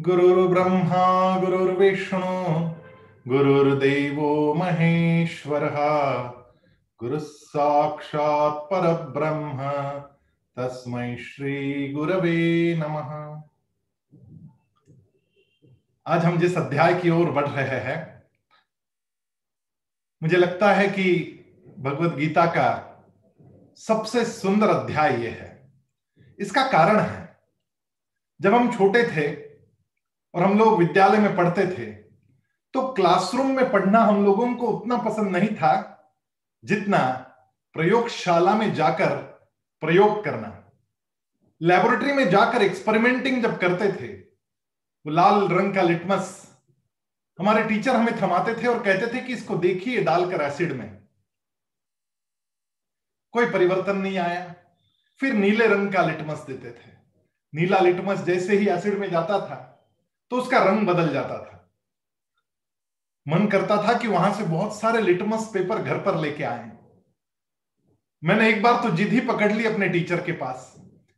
गुरुर्ब्रह्मा, गुरुर्विष्णु, गुरुर्देवो महेश्वरः गुरुः साक्षात् परब्रह्म, तस्मै श्री गुरवे नमः। आज हम जिस अध्याय की ओर बढ़ रहे हैं, मुझे लगता है कि भगवत गीता का सबसे सुंदर अध्याय यह है। इसका कारण है, जब हम छोटे थे और हम लोग विद्यालय में पढ़ते थे। तो क्लासरूम में पढ़ना हम लोगों को उतना पसंद नहीं था, जितना प्रयोगशाला में जाकर प्रयोग करना। लेबोरेटरी में जाकर एक्सपेरिमेंटिंग जब करते थे, वो लाल रंग का लिटमस हमारे टीचर हमें थमाते थे और कहते थे कि इसको देखिए डालकर एसिड में। कोई परिवर्तन नहीं आया। फिर नीले रंग का लिटमस देते थे। नीला लिटमस जैसे ही एसिड में जाता था तो उसका रंग बदल जाता था। मन करता था कि वहाँ से बहुत सारे लिटमस पेपर घर पर लेके आए। मैंने एक बार तो जिद ही पकड़ ली अपने टीचर के पास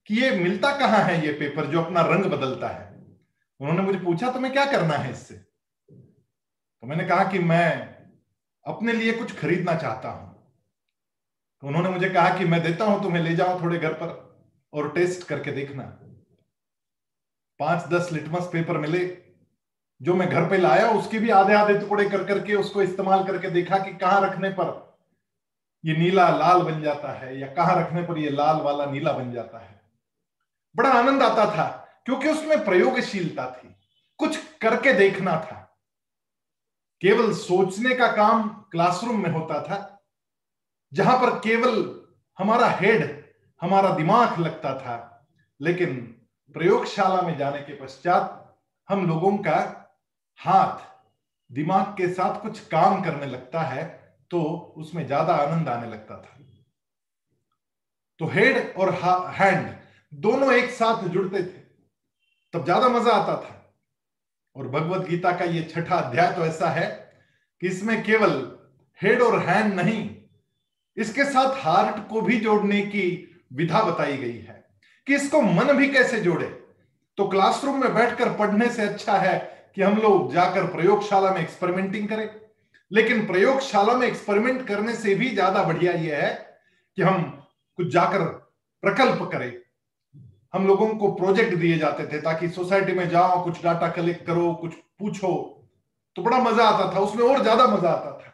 कि ये मिलता कहाँ है ये पेपर जो अपना रंग बदलता है। उन्होंने मुझे पूछा, तुम्हें क्या करना है इससे? तो मैंने कहा कि मैं अपने लिए कुछ खरीदना चाहता हूँ। तो उन्होंने मुझे कहा कि मैं देता हूँ, तुम्हें ले जाओ थोड़े घर पर और टेस्ट करके देखना। पाँच दस लिटमस पेपर मिले, जो मैं घर पे लाया, उसके भी आधे आधे टुकड़े कर करके उसको इस्तेमाल करके देखा कि कहाँ रखने पर ये नीला लाल बन जाता है, या कहाँ रखने पर ये लाल वाला नीला बन जाता है। बड़ा आनंद आता था, क्योंकि उसमें प्रयोगशीलता थी, कुछ करके देखना था। केवल सोचने का काम क्लासरूम में होता था, जहाँ पर केवल हमारा हेड हमारा दिमाग लगता था, लेकिन प्रयोगशाला में जाने के पश्चात हम लोगों का हाथ दिमाग के साथ कुछ काम करने लगता है तो उसमें ज़्यादा आनंद आने लगता था। तो हेड और हैंड दोनों एक साथ जुड़ते थे, तब ज़्यादा मज़ा आता था। और भगवत गीता का ये छठा अध्याय तो ऐसा है कि इसमें केवल हेड और हैंड नहीं, इसके साथ हार्ट को भी जोड़ने की विधा बताई गई है। कि इसको मन भी कैसे जोड़े? तो क्लासरूम में बैठकर पढ़ने से अच्छा है कि हम लोग जाकर प्रयोगशाला में एक्सपेरिमेंटिंग करें। लेकिन प्रयोगशाला में एक्सपेरिमेंट करने से भी ज़्यादा बढ़िया यह है कि हम कुछ जाकर प्रकल्प करें। हम लोगों को प्रोजेक्ट दिए जाते थे ताकि सोसाइटी में जाओ, कुछ डाटा कलेक्ट करो, कुछ पूछो। तो बड़ा मज़ा आता था, उसमें और ज़्यादा मज़ा आता था।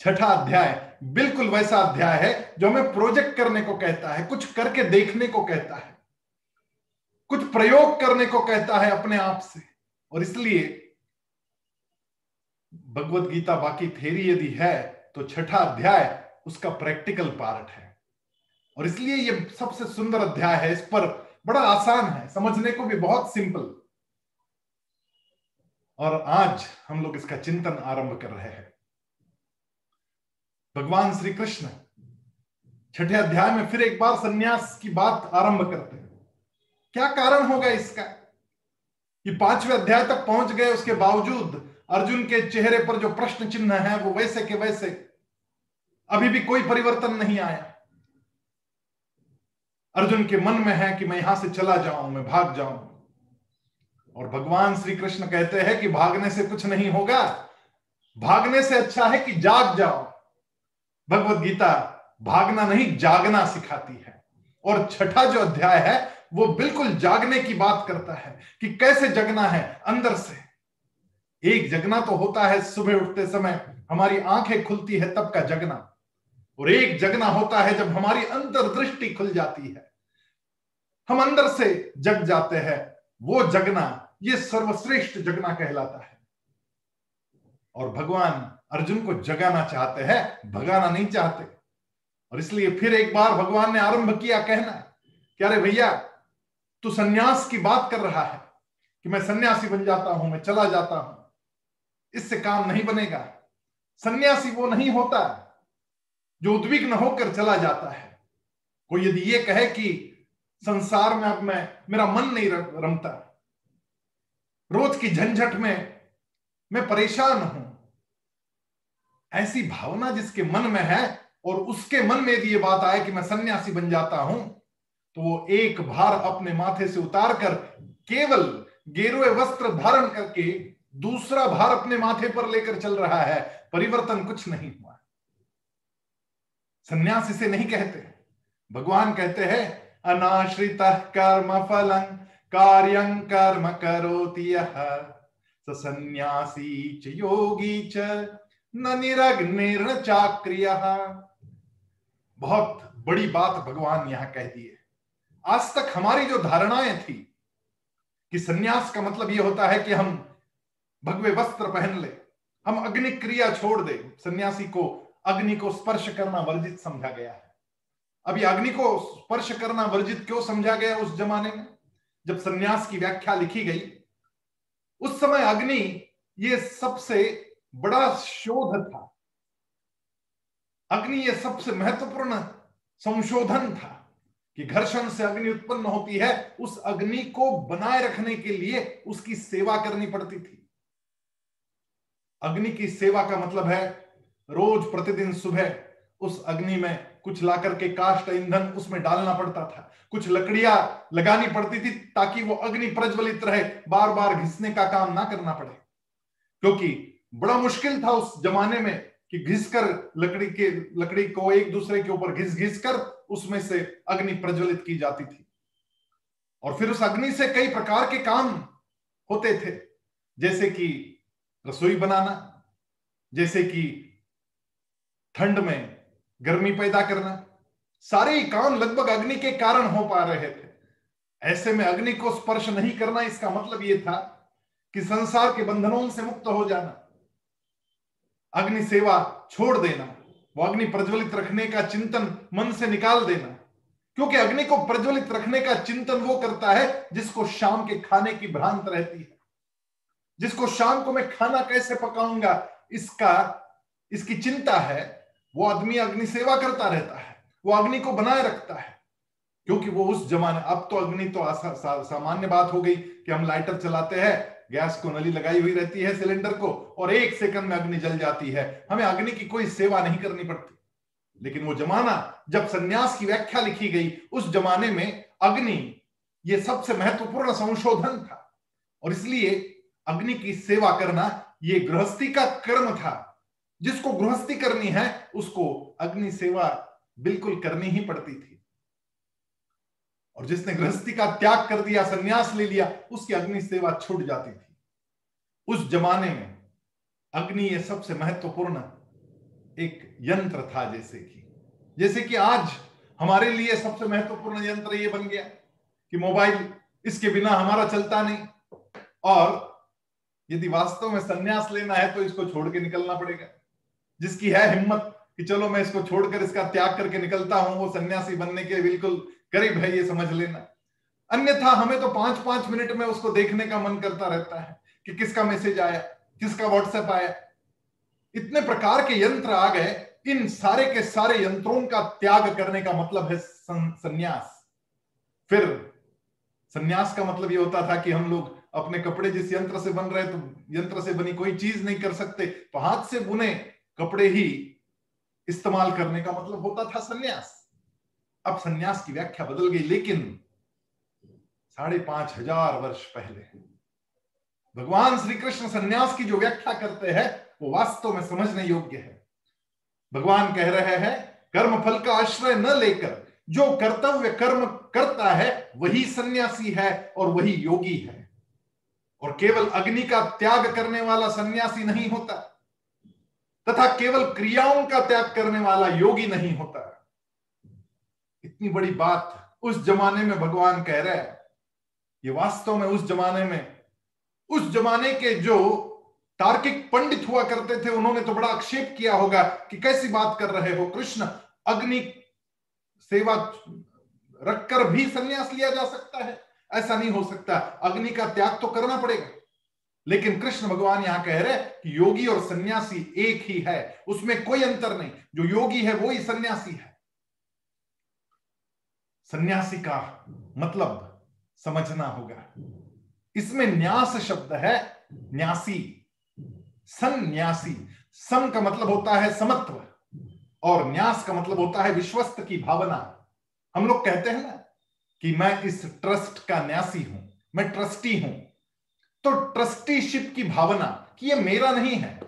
छठा अध्याय, बिल्कुल वैसा अध्याय है, जो हमें प्रोजेक्ट करने को कहता है, कुछ करके देखने को कहता है, कुछ प्रयोग करने को कहता है अपने आप से। और इसलिए भगवत गीता बाकी थेरी यदि है तो छठा अध्याय उसका प्रैक्टिकल पार्ट है। और इसलिए ये सबसे सुंदर अध्याय है, इस पर बड़ा आसान है, समझने को भी बहुत सिंपल और आज हम लोग इसका चिंतन आरंभ कर रहे हैं। भगवान श्री कृष्ण छठे अध्याय में फिर एक बार सन्यास की बात आरंभ करते हैं। क्या कारण होगा इसका? कि पाँचवें अध्याय तक पहुँच गए, उसके बावजूद अर्जुन के चेहरे पर जो प्रश्न चिन्ह है, वो वैसे के वैसे अभी भी कोई परिवर्तन नहीं आया। अर्जुन के मन में है कि मैं यहाँ से चला जाऊँ, मैं भाग जाऊँ। और भगवान श्री कृष्ण कहते हैं कि भागने से कुछ नहीं होगा। भागने से अच्छा है कि जाग जाओ। भगवत गीता भागना नहीं, जागना सिखाती है। और छठा जो अध्याय है, वो बिल्कुल जागने की बात करता है कि कैसे जगना है अंदर से। एक जगना तो होता है सुबह उठते समय, हमारी आँखें खुलती है तब का जगना। और एक जगना होता है जब हमारी अंतर दृष्टि खुल जाती है। हम अंदर से जग जाते हैं, वो जगना, ये सर्वश्रेष्ठ जगना कहलाता है। और भगवान अर्जुन को जगाना चाहते हैं, भगाना नहीं चाहते। और इसलिए फिर एक बार भगवान ने आरंभ किया कहना कि अरे भैया, तू सन्यास की बात कर रहा है कि मैं सन्यासी बन जाता हूँ, मैं चला जाता हूँ। इससे काम नहीं बनेगा। सन्यासी वो नहीं होता जो उद्विग्न होकर चला जाता है। कोई यदि ये कहे कि संसार में अब मैं, मेरा मन नहीं रमता। रोज की झंझट में मैं परेशान हूँ। ऐसी भावना जिसके मन में है और उसके मन में यदि ये बात आए कि मैं सन्यासी बन जाता हूँ तो वो एक भार अपने माथे से उतार कर केवल गेरुए वस्त्र धारण करके दूसरा भार अपने माथे पर लेकर चल रहा है। परिवर्तन कुछ नहीं हुआ। सन्यास इसे नहीं कहते। भगवान कहते हैं, अनाश्रित कर्म फलं कार्य कर्म करोति सन्यासी च योगी च न निरग्निर्न चाक्रिय। बहुत बड़ी बात भगवान यहाँ कह दी है। आज तक हमारी जो धारणाएँ थी कि सन्यास का मतलब यह होता है कि हम भगवे वस्त्र पहन ले, हम अग्नि क्रिया छोड़ दे, सन्यासी को अग्नि को स्पर्श करना वर्जित समझा गया है। अभी अग्नि को स्पर्श करना वर्जित क्यों समझा गया उस जमाने में? जब सन्यास की व्याख्या लिखी गई, उस समय अग्नि ये सबसे बड़ा शोध था। अग्नि ये सबसे महत्वपूर्ण संशोधन था कि घर्षण से अग्नि उत्पन्न होती है, उस अग्नि को बनाए रखने के लिए उसकी सेवा करनी पड़ती थी। अग्नि की सेवा का मतलब है, रोज प्रतिदिन सुबह उस अग्नि में कुछ ला करके काष्ट ईंधन उसमें डालना पड़ता था। कुछ लकड़ियाँ लगानी पड़ती थी ताकि वो अग्नि प्रज्वलित रहे बार बार घिसने का काम ना करना पड़े। क्योंकि बड़ा मुश्किल था उस जमाने में कि घिस कर लकड़ी के, लकड़ी को एक दूसरे के ऊपर घिस घिस कर उसमें से अग्नि प्रज्वलित की जाती थी। और फिर उस अग्नि से कई प्रकार के काम होते थे। जैसे कि रसोई बनाना, जैसे कि ठंड में गर्मी पैदा करना, सारे काम लगभग अग्नि के कारण हो पा रहे थे। ऐसे में अग्नि को स्पर्श नहीं करना इसका मतलब यह था कि संसार के बंधनों से मुक्त हो जाना। अग्नि सेवा छोड़ देना। वो अग्नि प्रज्वलित रखने का चिंतन मन से निकाल देना। क्योंकि अग्नि को प्रज्वलित रखने का चिंतन वो करता है जिसको शाम के खाने की भ्रांत रहती है। जिसको शाम को मैं खाना कैसे पकाऊँगा, इसका, इसकी चिंता है, वो आदमी अग्नि सेवा करता रहता है। वो अग्नि को बनाए रखता है। क्योंकि वो उस जमाने, अब तो अग्नि तो सामान्य बात हो गई कि हम लाइटर चलाते हैं गैस को नली लगाई हुई रहती है सिलेंडर को, और एक सेकंड में अग्नि जल जाती है। हमें अग्नि की कोई सेवा नहीं करनी पड़ती। लेकिन वो जमाना, जब सन्यास की व्याख्या लिखी गई, उस जमाने में अग्नि, ये सबसे महत्वपूर्ण संशोधन था। और इसलिए अग्नि की सेवा करना, ये गृहस्थी का कर्म था। जिसको गृहस्थी करनी है, उसको अग्नि सेवा बिल्कुल करनी ही पड़ती थी। और जिसने गृहस्थी का त्याग कर दिया, सन्यास ले लिया, उसकी अग्नि सेवा छूट जाती थी। उस जमाने में अग्नि ये सबसे महत्वपूर्ण एक यंत्र था जैसे कि जैसे कि आज हमारे लिए सबसे महत्वपूर्ण यंत्र ये बन गया कि मोबाइल, इसके बिना हमारा चलता नहीं। और यदि वास्तव में संन्यास लेना है तो इसको छोड़ के निकलना पड़ेगा। जिसकी है हिम्मत कि चलो मैं इसको छोड़कर इसका त्याग करके निकलता हूँ, वो सन्यासी बनने के बिल्कुल करीब है, ये समझ लेना। अन्यथा हमें तो पाँच पाँच मिनट में उसको देखने का मन करता रहता है कि किसका मैसेज आया, किसका व्हाट्सएप आया। इतने प्रकार के यंत्र आ गए, इन सारे के सारे यंत्रों का त्याग करने का मतलब है संन्यास। फिर संन्यास का मतलब ये होता था कि हम लोग अपने कपड़े जिस यंत्र से बन रहे तो यंत्र से बनी कोई चीज़ नहीं कर सकते। तो हाथ से बुने कपड़े ही इस्तेमाल करने का मतलब होता था सन्यास। अब सन्यास की व्याख्या बदल गई, लेकिन साढ़े पाँच हज़ार वर्ष पहले भगवान श्री कृष्ण सन्यास की जो व्याख्या करते हैं, वो वास्तव में समझने योग्य है। भगवान कह रहे हैं, कर्म फल का आश्रय न लेकर जो कर्तव्य कर्म करता है, वही सन्यासी है और वही योगी है। और केवल अग्नि का त्याग करने वाला सन्यासी नहीं होता, तथा केवल क्रियाओं का त्याग करने वाला योगी नहीं होता इतनी बड़ी बात उस जमाने में भगवान कह रहे हैं। ये वास्तव में उस जमाने में, उस जमाने के जो तार्किक पंडित हुआ करते थे, उन्होंने तो बड़ा आक्षेप किया होगा कि कैसी बात कर रहे हो कृष्ण, अग्नि सेवा रखकर भी संन्यास लिया जा सकता है। ऐसा नहीं हो सकता, अग्नि का त्याग तो करना पड़ेगा। लेकिन कृष्ण भगवान यहाँ कह रहे कि योगी और सन्यासी एक ही है, उसमें कोई अंतर नहीं। जो योगी है, वो ही सन्यासी है। सन्यासी का मतलब समझना होगा। इसमें न्यास शब्द है न्यासी। सन्यासी। सम का मतलब होता है समत्व और न्यास का मतलब होता है विश्वस्त की भावना। हम लोग कहते हैं ना कि मैं इस ट्रस्ट का न्यासी हूँ, मैं ट्रस्टी हूँ। तो ट्रस्टीशिप की भावना कि ये मेरा नहीं है,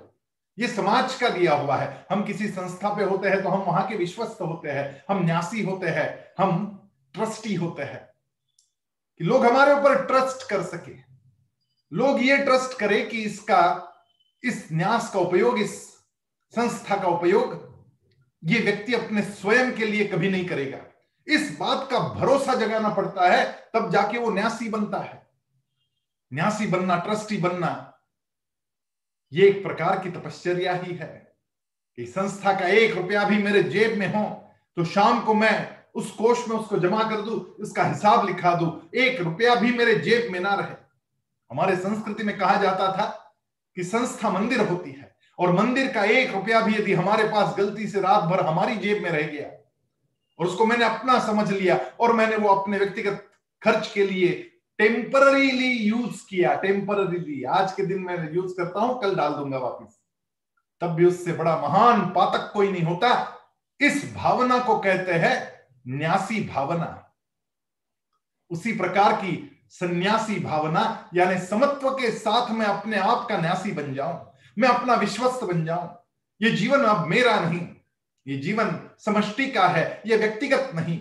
ये समाज का दिया हुआ है। हम किसी संस्था पे होते हैं तो हम वहाँ के विश्वस्त होते हैं, हम न्यासी होते हैं, हम ट्रस्टी होते हैं कि लोग हमारे ऊपर ट्रस्ट कर सके। लोग ये ट्रस्ट करे कि इसका, इस न्यास का उपयोग, इस संस्था का उपयोग ये व्यक्ति अपने स्वयं के लिए कभी नहीं करेगा। इस बात का भरोसा जगाना पड़ता है, तब जाके वो न्यासी बनता है। न्यासी बनना, ट्रस्टी बनना, ये एक प्रकार की तपश्चर्या ही है कि संस्था का एक रुपया भी मेरे जेब में हो तो शाम को मैं उस कोष में उसको जमा कर दू, उसका हिसाब लिखा दू, एक रुपया भी मेरे जेब में ना रहे। हमारे संस्कृति में कहा जाता था कि संस्था मंदिर होती है, और मंदिर का एक रुपया भी यदि हमारे पास गलती से रात भर हमारी जेब में रह गया, और उसको मैंने अपना समझ लिया, और मैंने वो अपने व्यक्तिगत खर्च के लिए टेम्पररीली यूज़ किया टेम्पररीली आज के दिन मैं यूज़ करता हूँ, कल डाल दूँगा वापिस। तब भी उससे बड़ा महान पातक कोई नहीं होता। इस भावना को कहते हैं न्यासी भावना। उसी प्रकार की सन्यासी भावना, यानी समत्व के साथ मैं अपने आप का न्यासी बन जाऊँ, मैं अपना विश्वस्त बन जाऊँ। ये जीवन अब मेरा नहीं, ये जीवन समष्टि का है, ये व्यक्तिगत नहीं।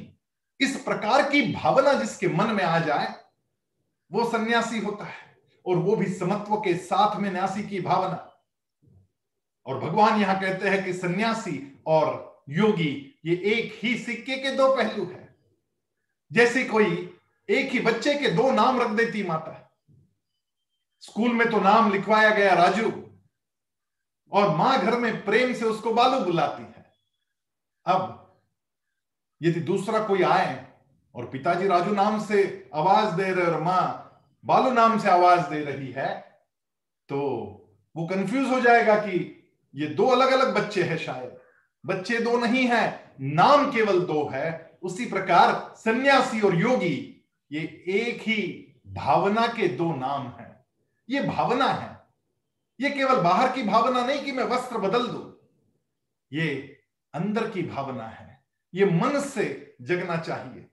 इस प्रकार की भावना जिसके मन में आ जाए, वो सन्यासी होता है, और वो भी समत्व के साथ में न्यासी की भावना। और भगवान यहाँ कहते हैं कि सन्यासी और योगी ये एक ही सिक्के के दो पहलू है। जैसे कोई एक ही बच्चे के दो नाम रख देती माता। स्कूल में तो नाम लिखवाया गया राजू, और माँ घर में प्रेम से उसको बालू बुलाती है। अब यदि दूसरा कोई आए और पिताजी राजू नाम से आवाज़ दे रहे और माँ बालू नाम से आवाज़ दे रही है तो वो कंफ्यूज हो जाएगा कि ये दो अलग अलग बच्चे हैं शायद। बच्चे दो नहीं है, नाम केवल दो है। उसी प्रकार सन्यासी और योगी, ये एक ही भावना के दो नाम हैं। ये भावना है। ये केवल बाहर की भावना नहीं कि मैं वस्त्र बदल दू। ये अंदर की भावना है। ये मन से जगना चाहिए।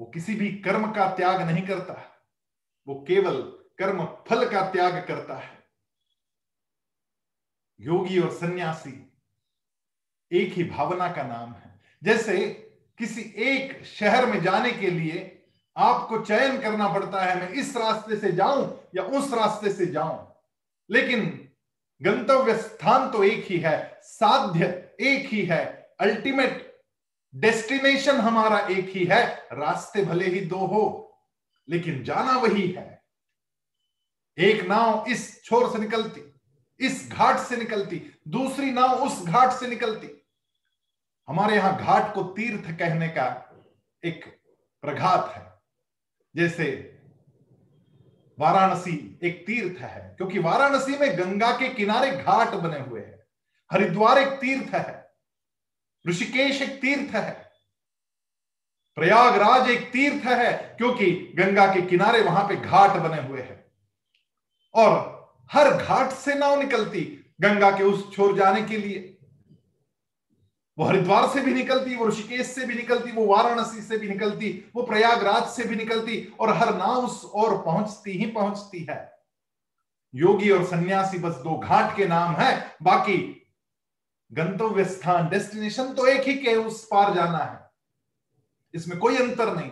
वो किसी भी कर्म का त्याग नहीं करता। वो केवल कर्म फल का त्याग करता है। योगी और सन्यासी एक ही भावना का नाम है। जैसे किसी एक शहर में जाने के लिए आपको चयन करना पड़ता है, मैं इस रास्ते से जाऊँ या उस रास्ते से जाऊँ। लेकिन गंतव्य स्थान तो एक ही है, साध्य एक ही है अल्टीमेट डेस्टिनेशन हमारा एक ही है, रास्ते भले ही दो हो, लेकिन जाना वही है। एक नाव इस छोर से निकलती इस घाट से निकलती, दूसरी नाव उस घाट से निकलती। हमारे यहाँ घाट को तीर्थ कहने का एक प्रघात है। जैसे वाराणसी एक तीर्थ है, क्योंकि वाराणसी में गंगा के किनारे घाट बने हुए हैं। हरिद्वार एक तीर्थ है, ऋषिकेश एक तीर्थ है, प्रयागराज एक तीर्थ है, क्योंकि गंगा के किनारे वहाँ पे घाट बने हुए हैं। और हर घाट से नाव निकलती गंगा के उस छोर जाने के लिए। वो हरिद्वार से भी निकलती, वो ऋषिकेश से भी निकलती, वो वाराणसी से भी निकलती, वो प्रयागराज से भी निकलती और हर नाव उस और पहुँचती ही पहुँचती है। योगी और सन्यासी बस दो घाट के नाम है, बाकी गंतव्य स्थान, डेस्टिनेशन तो एक ही के उस पार जाना है। इसमें कोई अंतर नहीं।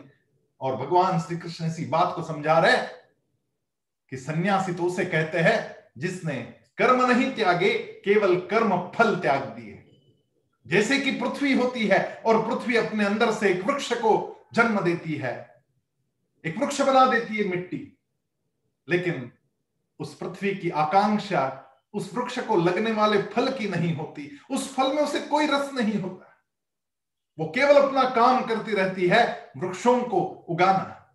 और भगवान श्री कृष्ण इसी बात को समझा रहे कि सन्यासी तो उसे कहते हैं, जिसने कर्म नहीं त्यागे, केवल कर्म फल त्याग दिए। जैसे कि पृथ्वी होती है और पृथ्वी अपने अंदर से एक वृक्ष को जन्म देती है। एक वृक्ष बना देती है मिट्टी। लेकिन उस पृथ्वी की आकांक्षा उस वृक्ष को लगने वाले फल की नहीं होती। उस फल में उसे कोई रस नहीं होता। वो केवल अपना काम करती रहती है वृक्षों को उगाना।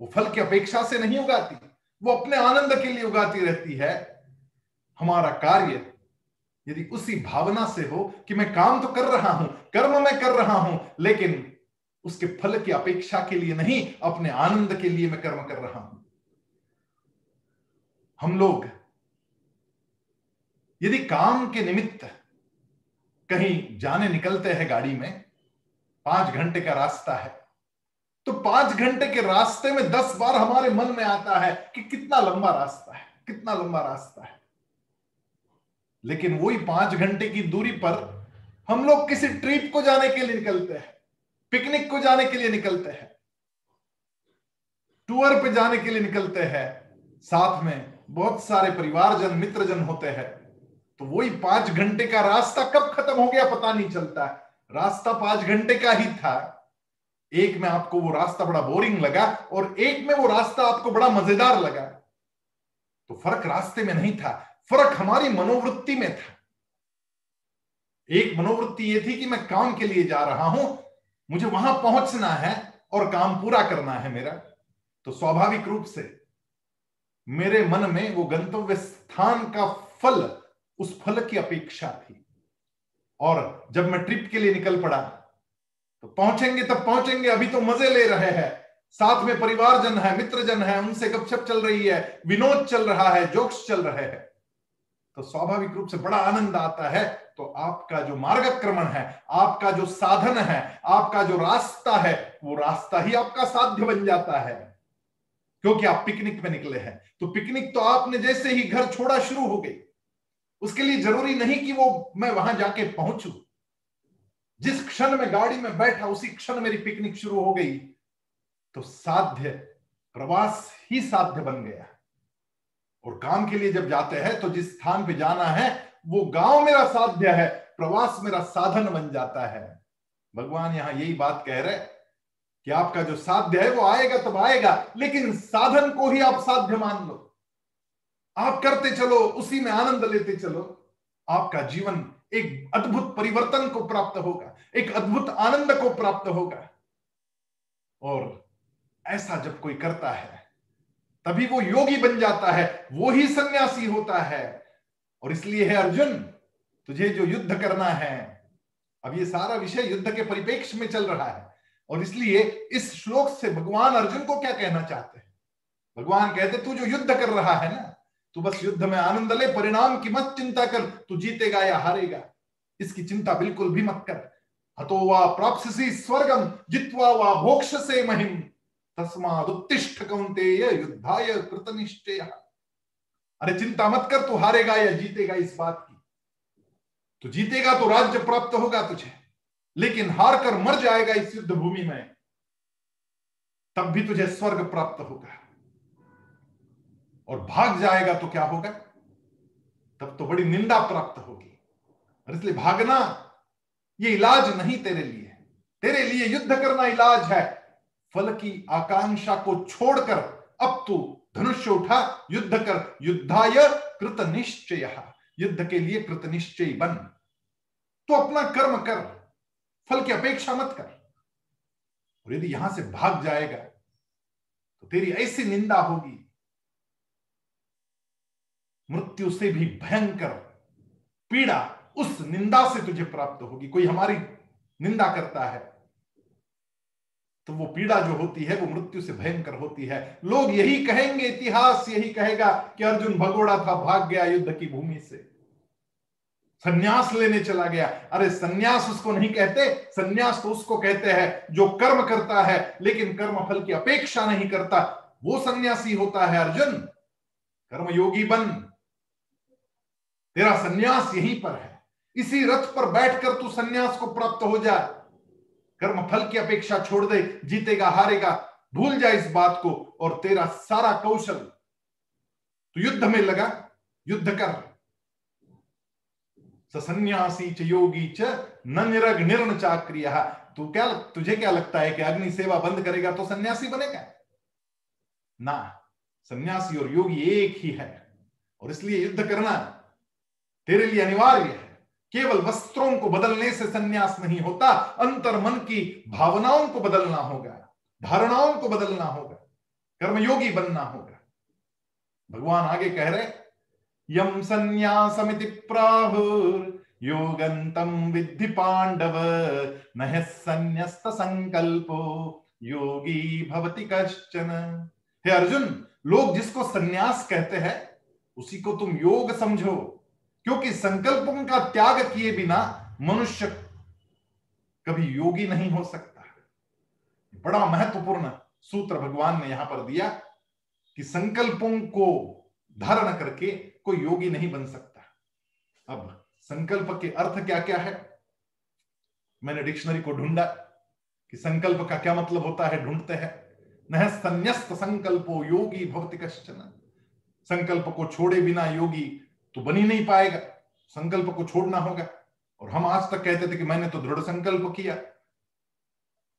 वो फल की अपेक्षा से नहीं उगाती। वो अपने आनंद के लिए उगाती रहती है। हमारा कार्य यदि उसी भावना से हो कि मैं काम तो कर रहा हूँ, कर्म मैं कर रहा हूँ, लेकिन उसके फल की अपेक्षा के लिए नहीं, अपने आनंद के लिए मैं कर्म कर रहा हूँ। हम लोग यदि काम के निमित्त कहीं जाने निकलते हैं गाड़ी में, पाँच घंटे का रास्ता है तो पाँच घंटे के रास्ते में दस बार हमारे मन में आता है कि कितना लंबा रास्ता है, कितना लंबा रास्ता है। लेकिन वही पाँच घंटे की दूरी पर हम लोग किसी ट्रिप को जाने के लिए निकलते हैं, पिकनिक को जाने के लिए निकलते हैं, टूर पे जाने के लिए निकलते हैं, साथ में बहुत सारे परिवारजन, मित्रजन होते हैं। तो वही पाँच घंटे का रास्ता कब खत्म हो गया पता नहीं चलता है। रास्ता पाँच घंटे का ही था। एक में आपको वो रास्ता बड़ा बोरिंग लगा और एक में वो रास्ता आपको बड़ा मज़ेदार लगा। तो फ़र्क रास्ते में नहीं था, फ़र्क हमारी मनोवृत्ति में था। एक मनोवृत्ति ये थी कि मैं काम के लिए जा रहा हूँ, मुझे वहाँ पहुँचना है और काम पूरा करना है मेरा। तो स्वाभाविक रूप से मेरे मन में वो गंतव्य स्थान का फल, उस फल की अपेक्षा थी। और जब मैं ट्रिप के लिए निकल पड़ा तो पहुँचेंगे तब पहुँचेंगे, अभी तो मज़े ले रहे हैं। साथ में परिवारजन है, मित्रजन है, उनसे गपशप चल रही है, विनोद चल रहा है, जोक्स चल रहे हैं। तो स्वाभाविक रूप से बड़ा आनंद आता है। तो आपका जो मार्गक्रमण है, आपका जो साधन है, आपका जो रास्ता है, वो रास्ता ही आपका साध्य बन जाता है। क्योंकि आप पिकनिक में निकले हैं। तो पिकनिक तो आपने जैसे ही घर छोड़ा शुरू हो गई। उसके लिए ज़रूरी नहीं कि वो मैं वहाँ जाके पहुंचू। जिस क्षण में गाड़ी में बैठा, उसी क्षण मेरी पिकनिक शुरू हो गई तो साध्य प्रवास ही साध्य बन गया। और काम के लिए जब जाते हैं तो जिस स्थान पे जाना है, वो गाँव मेरा साध्य है, प्रवास मेरा साधन बन जाता है। भगवान यहाँ यही बात कह रहे कि आपका जो साध्य है, वो आएगा तब आएगा, लेकिन साधन को ही आप साध्य मान लो। आप करते चलो, उसी में आनंद लेते चलो। आपका जीवन एक अद्भुत परिवर्तन को प्राप्त होगा, एक अद्भुत आनंद को प्राप्त होगा। और ऐसा जब कोई करता है, तभी वो योगी बन जाता है, वो ही सन्यासी होता है। और इसलिए है अर्जुन, तुझे जो युद्ध करना है, अब ये सारा विषय युद्ध के परिपेक्ष में चल रहा है। और इसलिए इस श्लोक से भगवान अर्जुन को क्या कहना चाहते हैं? भगवान कहते, तू जो युद्ध कर रहा है ना तू बस युद्ध में आनंद ले, परिणाम की मत चिंता कर, तू जीतेगा या हारेगा। इसकी चिंता बिल्कुल भी मत कर। हतो वा प्राप्सी स्वर्गम जित्वा वा भोक्ष से महिम तस्माद उत्तिष्ठ कौंतेय युद्धाय कृत निश्चय अरे, चिंता मत कर, तू हारेगा या जीतेगा इस बात की। तो जीतेगा तो राज्य प्राप्त होगा तुझे, लेकिन हार कर मर जाएगा इस युद्ध भूमि में। तब भी तुझे स्वर्ग प्राप्त होगा। और भाग जाएगा तो क्या होगा? तब तो बड़ी निंदा प्राप्त होगी। और इसलिए भागना, ये इलाज नहीं तेरे लिए। तेरे लिए युद्ध करना इलाज है। फल की आकांक्षा को छोड़कर अब तू धनुष्य उठा, युद्ध कर। युद्धाय कृत निश्चय युद्ध के लिए कृत निश्चय बन। तो अपना कर्म कर। फल की अपेक्षा मत कर। और यदि यहाँ से भाग जाएगा तो तेरी ऐसी निंदा होगी मृत्यु से भी भयंकर पीड़ा उस निंदा से तुझे प्राप्त होगी। कोई हमारी निंदा करता है तो वो पीड़ा जो होती है, वो मृत्यु से भयंकर होती है। लोग यही कहेंगे, इतिहास यही कहेगा कि अर्जुन भगोड़ा था, भाग गया युद्ध की भूमि से। सन्यास लेने चला गया। अरे सन्यास उसको नहीं कहते, सन्यास तो उसको कहते हैं जो कर्म करता है, लेकिन कर्म फल की अपेक्षा नहीं करता। वो सन्यासी होता है अर्जुन, कर्मयोगी बन। तेरा सन्यास यहीं पर है। इसी रथ पर बैठकर तू सन्यास को प्राप्त हो जा। कर्म फल की अपेक्षा छोड़ दे, जीतेगा, हारेगा, भूल जा इस बात को और तेरा सारा कौशल तू युद्ध में लगा, युद्ध कर। सन्यासी च योगी च न निरग निर्ण चाक्रिय तू क्या, तुझे क्या लगता है कि अग्नि सेवा बंद करेगा तो सन्यासी बनेगा? ना, सन्यासी और योगी एक ही है और इसलिए युद्ध करना तेरे लिए अनिवार्य है। केवल वस्त्रों को बदलने से संन्यास नहीं होता, अंतर मन की भावनाओं को बदलना होगा, धारणाओं को बदलना होगा, कर्मयोगी बनना होगा। भगवान आगे कह रहे यम संन्यासमिति प्राहुर योगंतम विद्धि पांडव, नह संन्यस्त संकल्पो, योगी भवति कश्चन। हे अर्जुन, लोग जिसको सन्यास कहते हैं, उसी को तुम योग समझो। क्योंकि संकल्पों का त्याग किए बिना मनुष्य कभी योगी नहीं हो सकता बड़ा महत्वपूर्ण सूत्र भगवान ने यहाँ पर दिया कि संकल्पों को धारण करके कोई योगी नहीं बन सकता। अब संकल्प के अर्थ क्या क्या है? मैंने डिक्शनरी को ढूंढा कि संकल्प का क्या मतलब होता है, ढूंढते हैं। न संन्यास्त संकल्पो योगी भौतिक संकल्प को छोड़े बिना योगी तो बन ही नहीं पाएगा। संकल्प को छोड़ना होगा। और हम आज तक कहते थे कि मैंने तो दृढ़ संकल्प किया।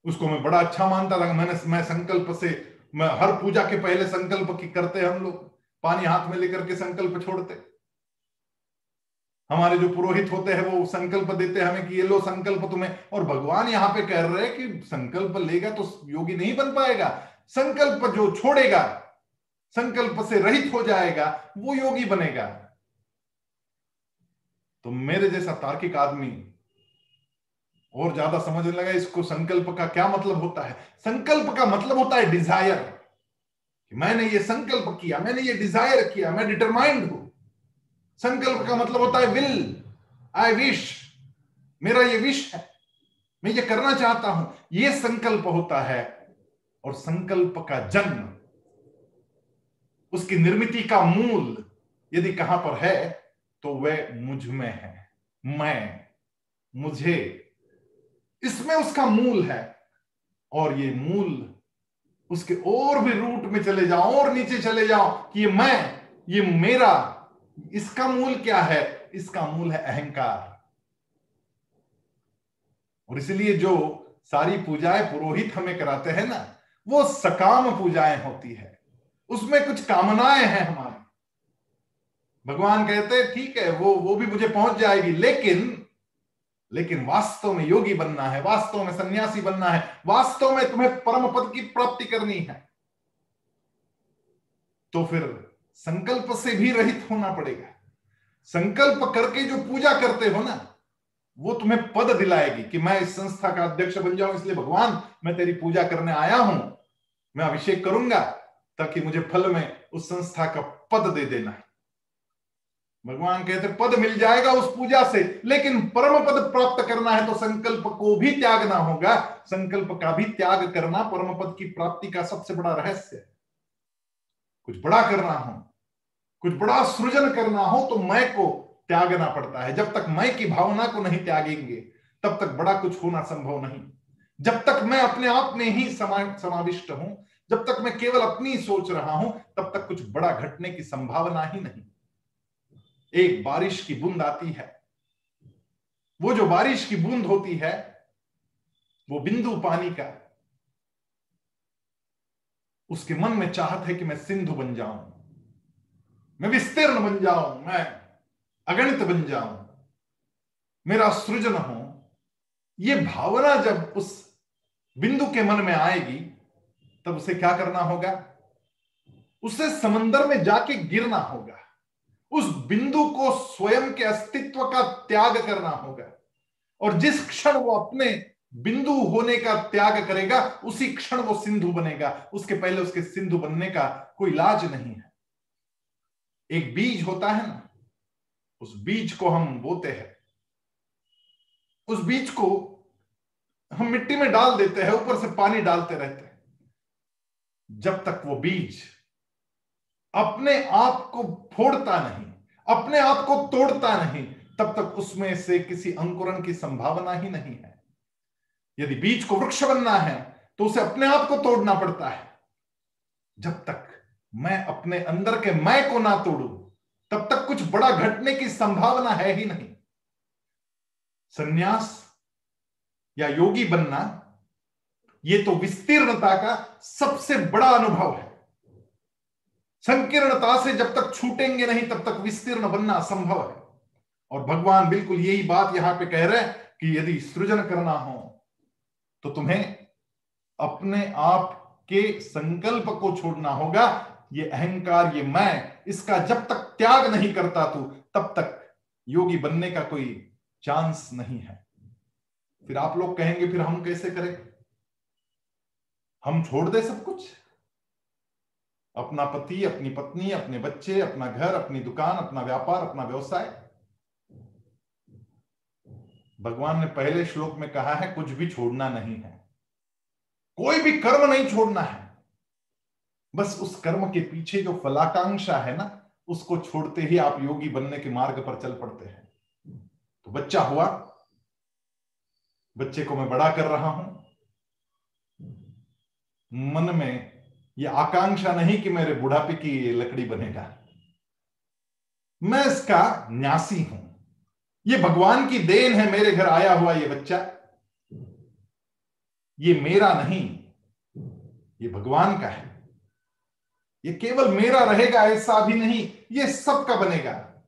उसको मैं बड़ा अच्छा मानता था मैंने, मैं संकल्प से, मैं हर पूजा के पहले संकल्प की करते हम लोग। पानी हाथ में लेकर के संकल्प छोड़ते। हमारे जो पुरोहित होते हैं, वो संकल्प देते हमें कि ये लो संकल्प तुम्हें। और भगवान यहाँ पे कह रहे कि संकल्प लेगा तो योगी नहीं बन पाएगा। संकल्प जो छोड़ेगा, संकल्प से रहित हो जाएगा, वो योगी बनेगा। तो मेरे जैसा तार्किक आदमी और ज़्यादा समझने लगा, इसको संकल्प का क्या मतलब होता है? संकल्प का मतलब होता है डिज़ायर कि मैंने ये संकल्प किया, मैंने ये डिज़ायर किया, मैं डिटरमाइंड हूँ। संकल्प का मतलब होता है विल आई विश मेरा ये विश है। मैं ये करना चाहता हूँ। ये संकल्प होता है। और संकल्प का जन्म, उसकी निर्मिति का मूल यदि कहाँ पर है तो वह मुझमें है। मैं, मुझे। इसमें उसका मूल है। और ये मूल उसके और भी रूट में चले जाओ और नीचे चले जाओ कि ये मैं, ये मेरा, इसका मूल क्या है? इसका मूल है अहंकार। और इसलिए जो सारी पूजाएँ पुरोहित हमें कराते हैं ना, वो सकाम पूजाएँ होती है। उसमें कुछ कामनाएँ हैं हमारी। भगवान कहते ठीक है, वो वो भी मुझे पहुँच जाएगी, लेकिन लेकिन वास्तव में योगी बनना है, वास्तव में सन्यासी बनना है, वास्तव में तुम्हें परम पद की प्राप्ति करनी है। तो फिर संकल्प से भी रहित होना पड़ेगा। संकल्प करके जो पूजा करते हो ना, वो तुम्हें पद दिलाएगी कि मैं इस संस्था का अध्यक्ष बन जाऊँ, इसलिए भगवान, मैं तेरी पूजा करने आया हूँ, मैं अभिषेक करूँगा, ताकि मुझे फल में उस संस्था का पद दे देना है। भगवान कहते, पद मिल जाएगा उस पूजा से, लेकिन परम पद प्राप्त करना है तो संकल्प को भी त्यागना होगा। संकल्प का भी त्याग करना परम पद की प्राप्ति का सबसे बड़ा रहस्य है। कुछ बड़ा करना हो, कुछ बड़ा सृजन करना हो तो मैं को त्यागना पड़ता है। जब तक मैं की भावना को नहीं त्यागेंगे, तब तक बड़ा कुछ होना संभव नहीं। जब तक मैं अपने आप में ही समा, समाविष्ट हूँ, जब तक मैं केवल अपनी सोच रहा हूँ, तब तक कुछ बड़ा घटने की संभावना ही नहीं। एक बारिश की बूंद आती है। वो जो बारिश की बूंद होती है, वो बिंदु पानी का उसके मन में चाहत है कि मैं सिंधु बन जाऊँ। मैं विस्तीर्ण बन जाऊँ, मैं अगणित बन जाऊँ। मेरा सृजन हो। ये भावना जब उस बिंदु के मन में आएगी, तब उसे क्या करना होगा? उसे समंदर में जाके गिरना होगा। उस बिंदु को स्वयं के अस्तित्व का त्याग करना होगा। और जिस क्षण वो अपने बिंदु होने का त्याग करेगा, उसी क्षण वो सिंधु बनेगा। उसके पहले उसके सिंधु बनने का कोई इलाज नहीं है। एक बीज होता है ना, उस बीज को हम बोते हैं। उस बीज को हम मिट्टी में डाल देते हैं, ऊपर से पानी डालते रहते हैं। जब तक वो बीज अपने आप को फोड़ता नहीं अपने आप को तोड़ता नहीं, तब तक उसमें से किसी अंकुरन की संभावना ही नहीं है। यदि बीज को वृक्ष बनना है तो उसे अपने आप को तोड़ना पड़ता है। जब तक मैं अपने अंदर के मैं को ना तोड़ू, तब तक कुछ बड़ा घटने की संभावना है ही नहीं। सन्यास या योगी बनना यह तो विस्तीर्णता का सबसे बड़ा अनुभव है। संकीर्णता से जब तक छूटेंगे नहीं, तब तक विस्तीर्ण बनना असंभव है। और भगवान बिल्कुल यही बात यहाँ पे कह रहे हैं कि यदि सृजन करना हो तो तुम्हें अपने आप के संकल्प को छोड़ना होगा। ये अहंकार, ये मैं, इसका जब तक त्याग नहीं करता तू, तब तक योगी बनने का कोई चांस नहीं है। फिर आप लोग कहेंगे, फिर हम कैसे करें? हम छोड़ दे सब कुछ? अपना पति, अपनी पत्नी, अपने बच्चे, अपना घर, अपनी दुकान, अपना व्यापार, अपना व्यवसाय। भगवान ने पहले श्लोक में कहा है, कुछ भी छोड़ना नहीं है। कोई भी कर्म नहीं छोड़ना है। बस उस कर्म के पीछे जो फलाकांक्षा है ना, उसको छोड़ते ही आप योगी बनने के मार्ग पर चल पड़ते हैं। तो बच्चा हुआ। बच्चे को मैं बड़ा कर रहा हूँ। मन में ये आकांक्षा नहीं कि मेरे बुढ़ापे की लकड़ी बनेगा। मैं इसका न्यासी हूँ। ये भगवान की देन है, मेरे घर आया हुआ ये बच्चा। ये मेरा नहीं, ये भगवान का है। ये केवल मेरा रहेगा, ऐसा भी नहीं, ये सबका बनेगा।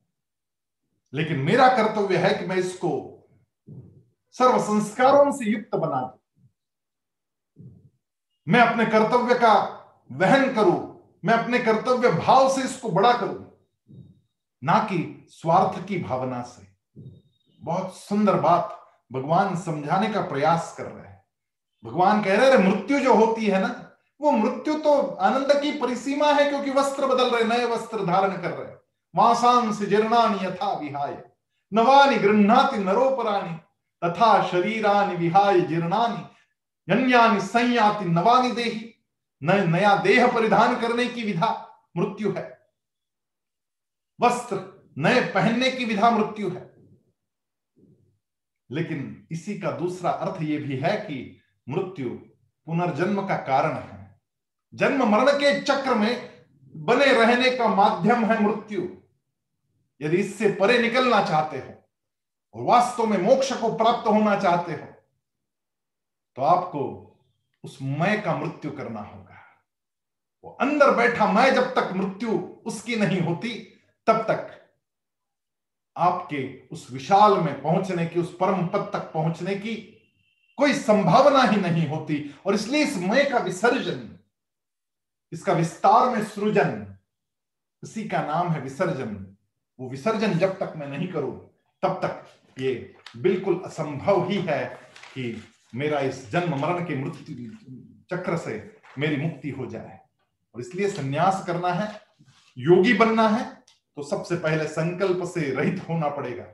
लेकिन मेरा कर्तव्य है कि मैं इसको सर्व संस्कारों से युक्त बना दू। मैं अपने कर्तव्य का वहन करूँ, मैं अपने कर्तव्य भाव से इसको बड़ा करूँ। ना कि स्वार्थ की भावना से। बहुत सुंदर बात भगवान समझाने का प्रयास कर रहे हैं। भगवान कह रहे हैं मृत्यु जो होती है ना, वो मृत्यु तो आनंद की परिसीमा है क्योंकि वस्त्र बदल रहे नए वस्त्र धारण कर रहे मांसांस जीर्णानि यथा विहाय। नवानि गृहणाति नरोपराणि। तथा शरीरानि विहाय जीर्णानि। यन्यानि संयाति नवानि देही। नया देह परिधान करने की विधा मृत्यु है। वस्त्र नए पहनने की विधा मृत्यु है। लेकिन इसी का दूसरा अर्थ यह भी है कि मृत्यु पुनर्जन्म का कारण है। जन्म मरण के चक्र में बने रहने का माध्यम है मृत्यु। यदि इससे परे निकलना चाहते हो और वास्तव में मोक्ष को प्राप्त होना चाहते हो तो आपको उस मय का मृत्यु करना होगा। वो अंदर बैठा मैं जब तक मृत्यु उसकी नहीं होती, तब तक आपके उस विशाल में पहुँचने की, उस परम पद तक पहुँचने की कोई संभावना ही नहीं होती। और इसलिए इस मय का विसर्जन, इसका विस्तार में सृजन उसी का नाम है विसर्जन। वो विसर्जन जब तक मैं नहीं करूँ, तब तक ये बिल्कुल असंभव ही है कि मेरा इस जन्म मरण के मृत्यु चक्र से मेरी मुक्ति हो जाए। और इसलिए संन्यास करना है, योगी बनना है तो सबसे पहले संकल्प से रहित होना पड़ेगा।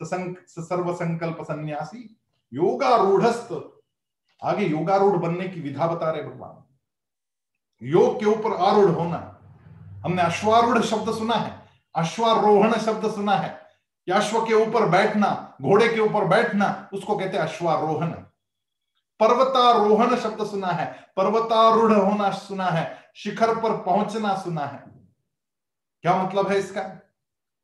सर्व संकल्प सन्यासी योगारूढ़ आगे योगारूढ़ बनने की विधा बता रहे भगवान। योग के ऊपर आरूढ़ होना हमने अश्वारूढ़ शब्द सुना है, अश्वारोहण शब्द सुना है कि अश्व के ऊपर बैठना, घोड़े के ऊपर बैठना, उसको कहते हैं अश्वारोहण। पर्वतारोहण शब्द सुना है, पर्वतारूढ़ होना सुना है शिखर पर पहुँचना सुना है। क्या मतलब है इसका?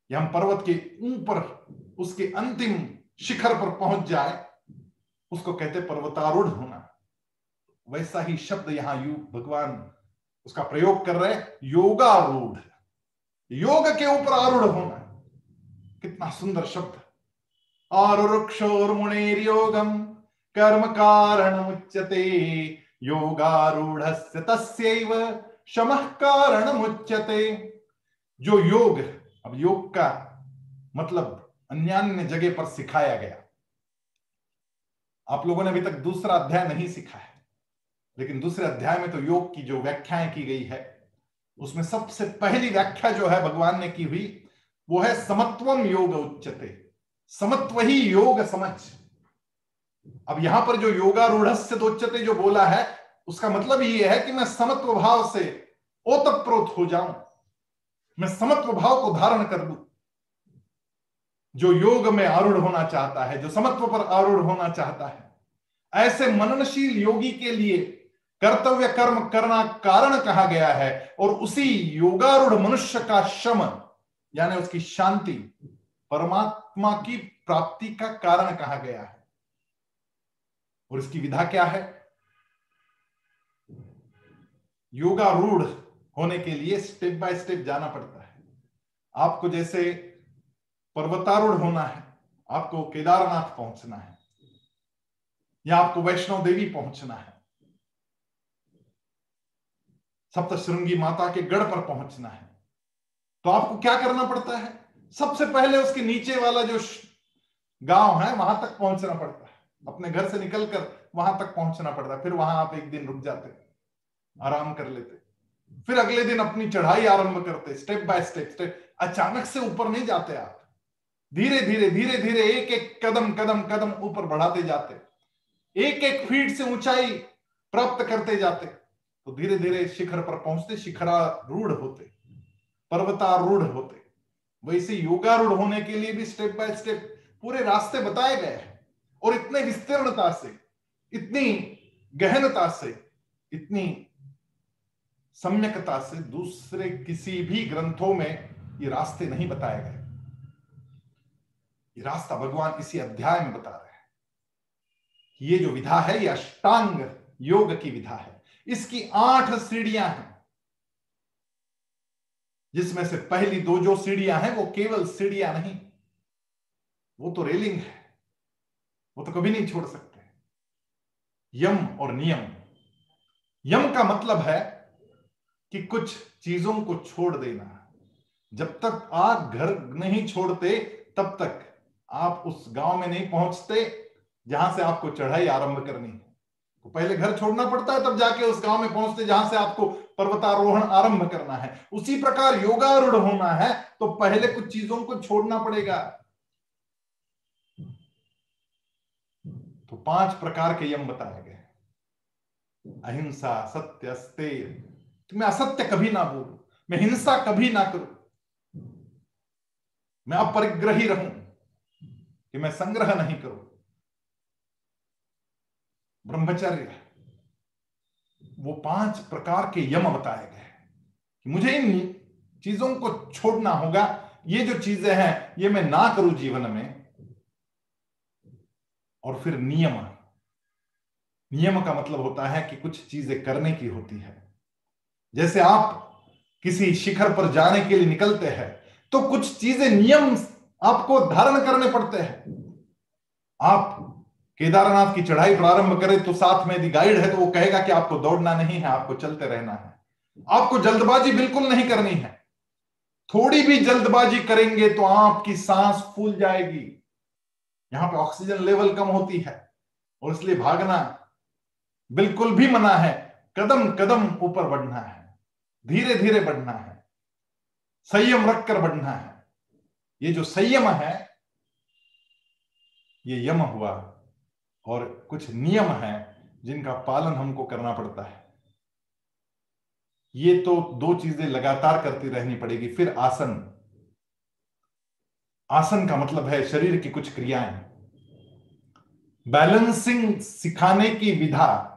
कि हम पर्वत के ऊपर, उसके अंतिम शिखर पर पहुँच जाए, उसको कहते पर्वतारूढ़ होना। वैसा ही शब्द यहाँ यू, भगवान उसका प्रयोग कर रहे योगारूढ़। योग के ऊपर आरूढ़ होना। कितना सुंदर शब्द। आरुक्षोर्मुणेर योगम कर्म कारण मुच्यते योगारूढ़ तस्व शम कारण मुच्यते जो योग, अब योग का मतलब अन्य जगह पर सिखाया गया। आप लोगों ने अभी तक दूसरा अध्याय नहीं सीखा है, लेकिन दूसरे अध्याय में तो योग की जो व्याख्याएँ की गई है, उसमें सबसे पहली व्याख्या जो है भगवान ने की हुई, वो है समत्वम योग उच्चते समत्व ही योग समझ। अब यहाँ पर जो योगारूढ़ से उच्चते जो बोला है, उसका मतलब ये है कि मैं समत्व भाव से ओतप्रोत हो जाऊँ। मैं समत्व भाव को धारण कर लू। जो योग में आरूढ़ होना चाहता है, जो समत्व पर आरूढ़ होना चाहता है, ऐसे मननशील योगी के लिए कर्तव्य कर्म करना कारण कहा गया है, और उसी योगारूढ़ मनुष्य का शम, यानी उसकी शांति, परमात्मा की प्राप्ति का कारण कहा गया है। और इसकी विधा क्या है? योगारूढ़ होने के लिए स्टेप बाय स्टेप जाना पड़ता है। आपको जैसे पर्वतारूढ़ होना है, आपको केदारनाथ पहुँचना है, या आपको वैष्णो देवी पहुँचना है सप्त श्रृंगी माता के गढ़ पर पहुँचना है तो आपको क्या करना पड़ता है? सबसे पहले उसके नीचे वाला जो गाँव है, वहाँ तक पहुँचना पड़ता है। अपने घर से निकलकर वहाँ तक पहुँचना पड़ता, फिर वहाँ आप एक दिन रुक जाते, आराम कर लेते। फिर अगले दिन अपनी चढ़ाई आरंभ करते स्टेप बाय स्टेप स्टेप अचानक से ऊपर नहीं जाते आप। धीरे धीरे धीरे धीरे एक एक कदम कदम कदम ऊपर बढ़ाते जाते। एक एक फीट से ऊंचाई प्राप्त करते जाते। तो धीरे धीरे शिखर पर पहुँचते, शिखरारूढ़ होते, पर्वतारूढ़ होते। वैसे योगारूढ़ होने के लिए भी स्टेप बाय स्टेप पूरे रास्ते बताए गए हैं। और इतने विस्तीर्णता से, इतनी गहनता से, इतनी सम्यकता से दूसरे किसी भी ग्रंथों में ये रास्ते नहीं बताए गए। ये रास्ता भगवान इसी अध्याय में बता रहे हैं। ये जो विधा है, ये अष्टांग योग की विधा है। इसकी आठ सीढ़ियाँ हैं। जिसमें से पहली दो जो सीढ़ियाँ हैं, वो केवल सीढ़ियाँ नहीं, वो तो रेलिंग है। वो तो कभी नहीं छोड़ सकते। यम और नियम। यम का मतलब है कि कुछ चीज़ों को छोड़ देना। जब तक आप घर नहीं छोड़ते, तब तक आप उस गाँव में नहीं पहुँचते जहाँ से आपको चढ़ाई आरंभ करनी है। तो पहले घर छोड़ना पड़ता है, तब जाके उस गाँव में पहुँचते जहाँ से आपको पर्वतारोहण आरंभ करना है। उसी प्रकार योगारूढ़ होना है तो पहले कुछ चीज़ों को छोड़ना पड़ेगा तो पाँच प्रकार के यम बताए गए अहिंसा, सत्य, अस्तेय। तो मैं असत्य कभी ना बोलू, मैं हिंसा कभी ना करूँ। मैं अपरिग्रही रहूँ कि मैं संग्रह नहीं करूँ। ब्रह्मचर्य, वो पाँच प्रकार के यम बताए गए कि मुझे इन चीज़ों को छोड़ना होगा। ये जो चीज़ें हैं, ये मैं ना करूँ जीवन में और फिर नियम। नियम का मतलब होता है कि कुछ चीज़ें करने की होती है। जैसे आप किसी शिखर पर जाने के लिए निकलते हैं तो कुछ चीज़ें नियम आपको धारण करने पड़ते हैं। आप केदारनाथ की चढ़ाई प्रारंभ करें तो साथ में यदि गाइड है तो वो कहेगा कि आपको दौड़ना नहीं है, आपको चलते रहना है। आपको जल्दबाजी बिल्कुल नहीं करनी है। थोड़ी भी जल्दबाजी करेंगे तो आपकी सांस फूल जाएगी। यहाँ पे ऑक्सीजन लेवल कम होती है और इसलिए भागना बिल्कुल भी मना है। कदम कदम ऊपर बढ़ना है। धीरे धीरे बढ़ना है। संयम रखकर बढ़ना है। ये जो संयम है, ये यम हुआ और कुछ नियम है जिनका पालन हमको करना पड़ता है। ये तो दो चीज़ें लगातार करती रहनी पड़ेगी। फिर आसन। आसन का मतलब है शरीर की कुछ क्रियाएँ। बैलेंसिंग सिखाने की विधा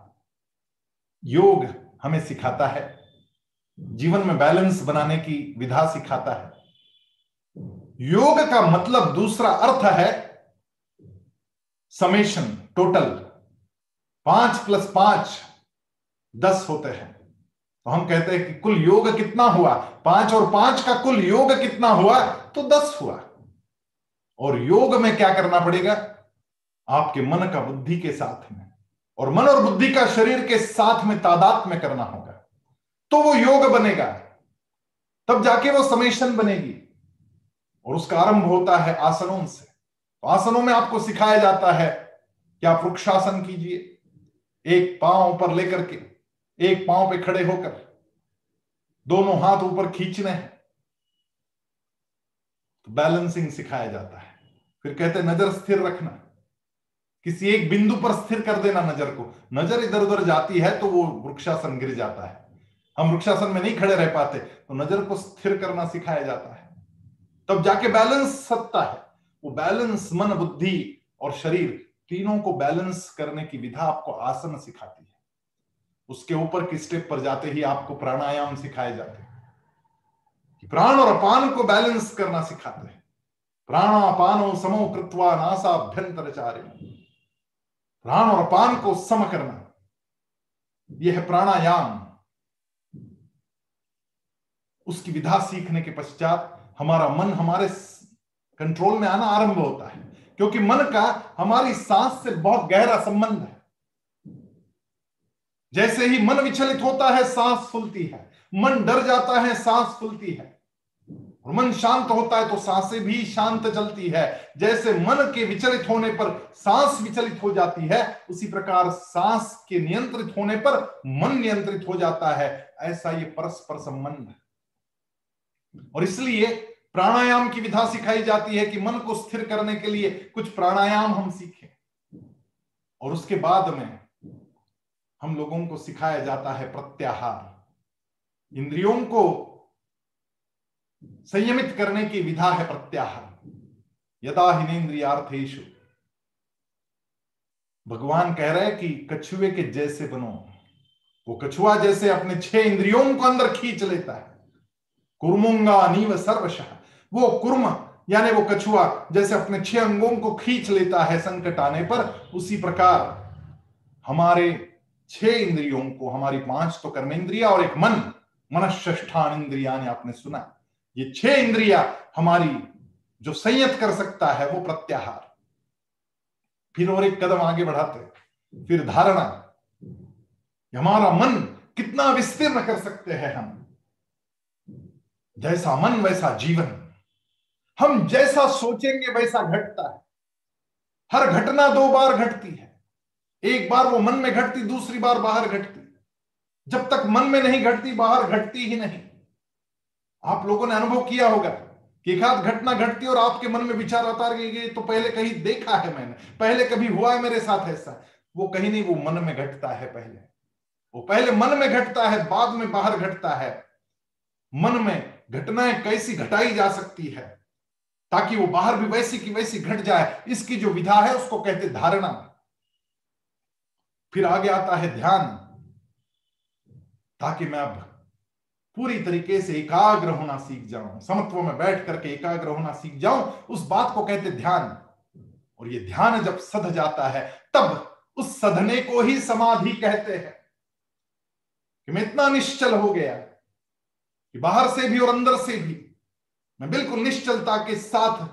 योग हमें सिखाता है। जीवन में बैलेंस बनाने की विधा सिखाता है। योग का मतलब दूसरा अर्थ है समेशन, टोटल। पाँच प्लस पाँच दस होते हैं। तो हम कहते हैं कि कुल योग कितना हुआ? पाँच और पाँच का कुल योग कितना हुआ? तो दस हुआ। और योग में क्या करना पड़ेगा? आपके मन का बुद्धि के साथ में और मन और बुद्धि का शरीर के साथ में तादात में करना होगा। तो वो योग बनेगा। तब जाके वो समेशन बनेगी और उसका आरंभ होता है आसनों से। तो आसनों में आपको सिखाया जाता है कि आप वृक्षासन कीजिए। एक पाँव पर लेकर के, एक पाँव पे खड़े होकर, दोनों हाथ ऊपर खींचने हैं। तो बैलेंसिंग सिखाया जाता है। फिर कहते हैं नज़र स्थिर रखना। किसी एक बिंदु पर स्थिर कर देना नज़र को। नज़र इधर उधर जाती है तो वो वृक्षासन गिर जाता है। हम वृक्षासन में नहीं खड़े रह पाते तो नज़र को स्थिर करना सिखाया जाता है। तब जाके बैलेंस सत्ता है। वो बैलेंस मन, बुद्धि और शरीर तीनों को बैलेंस करने की विधा आपको आसन सिखाती है। उसके ऊपर की स्टेप पर जाते ही आपको प्राणायाम सिखाए जाते हैं। प्राण और अपान को बैलेंस करना सिखाते हैं। प्राणापानो समो कृत्वा नासाभ्यंतर चार्य प्राण और अपान को सम करना यह है प्राणायाम। उसकी विधा सीखने के पश्चात हमारा मन हमारे कंट्रोल में आना आरंभ होता है। क्योंकि मन का हमारी सांस से बहुत गहरा संबंध है। जैसे ही मन विचलित होता है, सांस फूलती है। मन डर जाता है, सांस फूलती है। मन शांत होता है तो साँसें भी शांत चलती है। जैसे मन के विचलित होने पर सांस विचलित हो जाती है, उसी प्रकार सांस के नियंत्रित होने पर मन नियंत्रित हो जाता है। ऐसा ये परस्पर संबंध है। और इसलिए प्राणायाम की विधा सिखाई जाती है कि मन को स्थिर करने के लिए कुछ प्राणायाम हम सीखें। और उसके बाद में हम लोगों को सिखाया जाता है प्रत्याहार। इंद्रियों को संयमित करने की विधा है प्रत्याहार। यदा हिनेन्द्रियार्थेशु भगवान कह रहे हैं कि कछुए के जैसे बनो। वो कछुआ जैसे अपने छह इंद्रियों को अंदर खींच लेता है। कुर्मुंगा नीव सर्वशः। वो कुर्म, यानी वो कछुआ जैसे अपने छह अंगों को खींच लेता है संकट आने पर, उसी प्रकार हमारे छह इंद्रियों को, हमारी पाँच तो कर्मेंद्रिया और एक मन, मनष्ठान इंद्रिया ने आपने सुना ये छह इंद्रिया हमारी जो संयत कर सकता है, वो प्रत्याहार। फिर और एक कदम आगे बढ़ाते फिर धारणा। हमारा मन कितना विस्तीर्ण कर सकते हैं हम। जैसा मन, वैसा जीवन। हम जैसा सोचेंगे, वैसा घटता है। हर घटना दो बार घटती है। एक बार वो मन में घटती, दूसरी बार बाहर घटती। जब तक मन में नहीं घटती, बाहर घटती ही नहीं। आप लोगों ने अनुभव किया होगा कि एक आध घटना घटती और आपके मन में विचार आता रहे तो पहले कहीं देखा है मैंने, पहले कभी हुआ है मेरे साथ ऐसा। वो कहीं नहीं, वो मन में घटता है पहले। वो पहले मन में घटता है, बाद में बाहर घटता है। मन में घटनाएँ कैसी घटाई जा सकती है, ताकि वो बाहर भी वैसी की वैसी घट जाए, इसकी जो विधा है उसको कहते धारणा। फिर आगे आता है ध्यान, ताकि मैं अब पूरी तरीके से एकाग्र होना सीख जाऊँ, समत्व में बैठ करके एकाग्र होना सीख जाऊँ, उस बात को कहते ध्यान। और ये ध्यान जब सध जाता है, तब उस सधने को ही समाधि कहते हैं। कि मैं इतना निश्चल हो गया कि बाहर से भी और अंदर से भी मैं बिल्कुल निश्चलता के साथ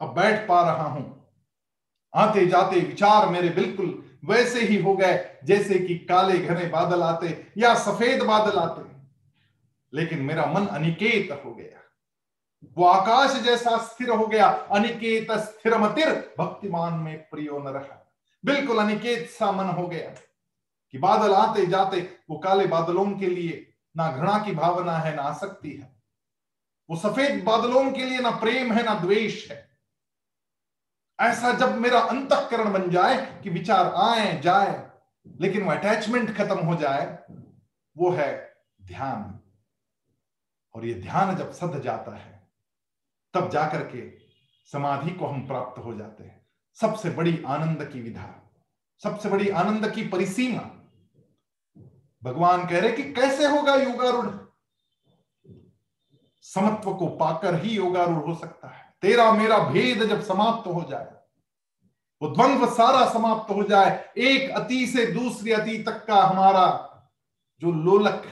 अब बैठ पा रहा हूँ। आते जाते विचार मेरे बिल्कुल वैसे ही हो गए, जैसे कि काले घने बादल आते या सफ़ेद बादल आते। लेकिन मेरा मन अनिकेत हो गया। वो आकाश जैसा स्थिर हो गया। अनिकेत स्थिर मतिर भक्तिमान में प्रियो न रहा। बिल्कुल अनिकेत सा मन हो गया। कि बादल आते जाते वो काले बादलों के लिए ना घृणा की भावना है, ना आसक्ति है। वो सफ़ेद बादलों के लिए ना प्रेम है, ना द्वेष है। ऐसा जब मेरा अंतकरण बन जाए कि विचार आए, जाए, लेकिन वो अटैचमेंट खत्म हो जाए, वो है ध्यान। और ये ध्यान जब सद जाता है, तब जाकर के समाधि को हम प्राप्त हो जाते हैं। सबसे बड़ी आनंद की विधा, सबसे बड़ी आनंद की परिसीमा। भगवान कह रहे कि कैसे होगा योगारूढ़? समत्व को पाकर ही योगारूढ़ हो सकता है। तेरा मेरा भेद जब समाप्त हो जाए, वो द्वंद्व सारा समाप्त हो जाए, एक अति से दूसरी अति तक का हमारा जो लोलक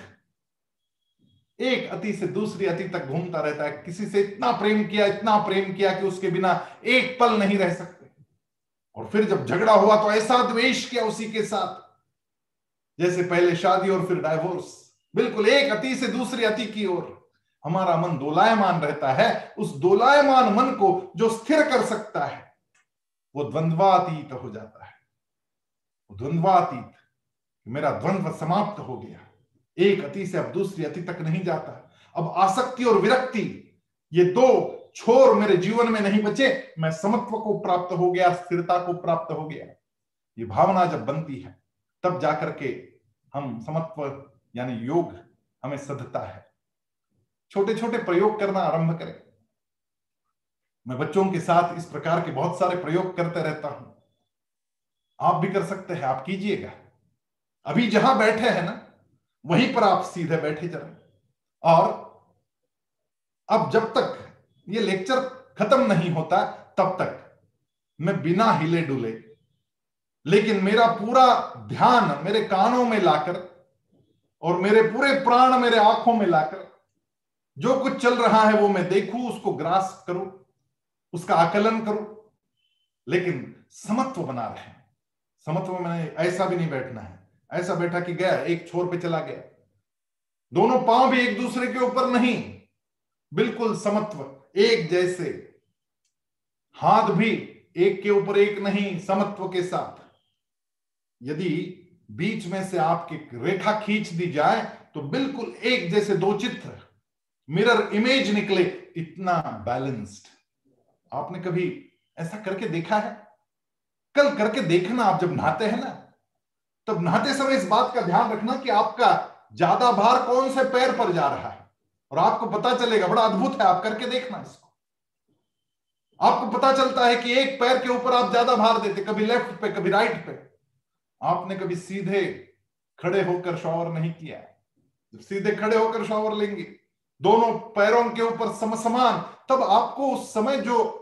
एक अति से दूसरी अति तक घूमता रहता है। किसी से इतना प्रेम किया, इतना प्रेम किया कि उसके बिना एक पल नहीं रह सकते। और फिर जब झगड़ा हुआ तो ऐसा द्वेष किया उसी के साथ। जैसे पहले शादी और फिर डाइवोर्स बिल्कुल एक अति से दूसरी अति की ओर। हमारा मन दोलायमान रहता है। उस दोलायमान मन को जो स्थिर कर सकता है, वो द्वंद्वातीत हो जाता है। द्वंद्वातीत मेरा द्वंद्व समाप्त हो गया। एक अति से अब दूसरी अति तक नहीं जाता। अब आसक्ति और विरक्ति, ये दो छोर मेरे जीवन में नहीं बचे, मैं समत्व को प्राप्त हो गया, स्थिरता को प्राप्त हो गया। ये भावना जब बनती है, तब जाकर के हम समत्व, यानी योग, हमें सधता है। छोटे छोटे प्रयोग करना आरंभ करें। मैं बच्चों के साथ इस प्रकार के बहुत सारे प्रयोग करते रहता हूँ। आप भी कर सकते हैं, आप कीजिएगा। अभी जहाँ बैठे हैं ना वहीं पर आप सीधे बैठे जरा और अब जब तक ये लेक्चर खत्म नहीं होता, तब तक मैं बिना हिले डुले, लेकिन मेरा पूरा ध्यान मेरे कानों में लाकर और मेरे पूरे प्राण मेरे आँखों में लाकर, जो कुछ चल रहा है वो मैं देखूँ, उसको ग्रास करूँ, उसका आकलन करूँ। लेकिन समत्व बना रहे। समत्व में ऐसा भी नहीं बैठना है। ऐसा बैठा कि गया, एक छोर पे चला गया। दोनों पाँव भी एक दूसरे के ऊपर नहीं। बिल्कुल समत्व, एक जैसे। हाथ भी एक के ऊपर एक नहीं, समत्व के साथ। यदि बीच में से आपकी रेखा खींच दी जाए तो बिल्कुल एक जैसे दो चित्र। मिरर इमेज निकले, इतना बैलेंस्ड आपने कभी ऐसा करके देखा है? कल करके देखना, आप जब नहाते हैं ना तब नहाते समय इस बात का ध्यान रखना कि आपका ज़्यादा भार कौन से पैर पर जा रहा है? और आपको पता चलेगा, बड़ा अद्भुत है, आप करके देखना इसको। आपको पता चलता है कि एक पैर के ऊपर आप ज़्यादा भार देते, कभी लेफ़्ट पे, कभी राइट पे। आपने कभी सीधे खड़े होकर शॉवर नहीं किया जब सीधे खड़े होकर शॉवर लेंगे, दोनों पैरों के ऊपर समसमान, तब आपको उस समय जो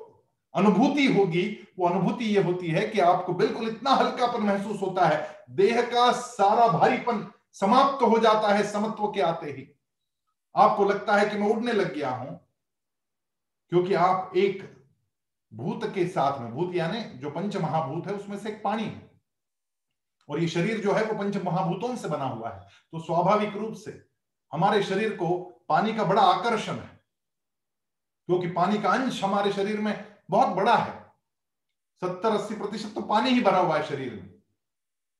अनुभूति होगी, वो अनुभूति ये होती है कि आपको बिल्कुल इतना हल्कापन महसूस होता है, देह का सारा भारीपन समाप्त हो जाता है समत्व के आते ही। आपको लगता है कि मैं उड़ने लग गया हूँ, क्योंकि आप एक भूत के साथ में, भूत यानी जो पंच महाभूत है, उसमें से एक पानी है। और ये शरीर जो है, वो पंच महाभूतों से बना हुआ है। तो स्वाभाविक रूप से हमारे शरीर को पानी का बड़ा आकर्षण है, क्योंकि पानी का अंश हमारे शरीर में बहुत बड़ा है। सत्तर, अस्सी प्रतिशत तो पानी ही भरा हुआ है शरीर में।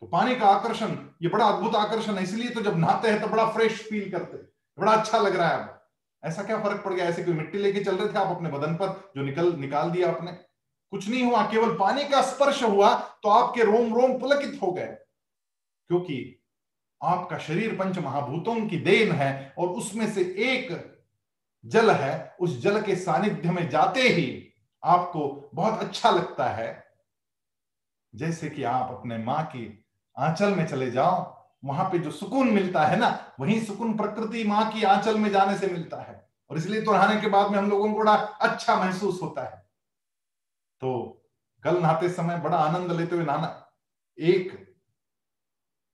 तो पानी का आकर्षण, ये बड़ा अद्भुत आकर्षण है, इसलिए तो जब नहाते हैं तो बड़ा फ्रेश फील करते हैं। बड़ा अच्छा लग रहा है ऐसा क्या फ़र्क पड़ गया? ऐसे कोई मिट्टी लेके चल रहे थे आप अपने बदन पर, जो निकल, निकाल दिया आपने? कुछ नहीं हुआ, केवल पानी का स्पर्श हुआ तो आपके रोम रोम पुलकित हो गए। क्योंकि आपका शरीर पंच महाभूतों की देन है, और उसमें से एक जल है, उस जल के सानिध्य में जाते ही आपको बहुत अच्छा लगता है। जैसे कि आप अपने माँ की आंचल में चले जाओ, वहाँ पे जो सुकून मिलता है ना, वही सुकून प्रकृति माँ की आंचल में जाने से मिलता है। और इसलिए तो नहाने के बाद में हम लोगों को बड़ा अच्छा महसूस होता है। तो कल नहाते समय बड़ा आनंद लेते हुए नहाना, एक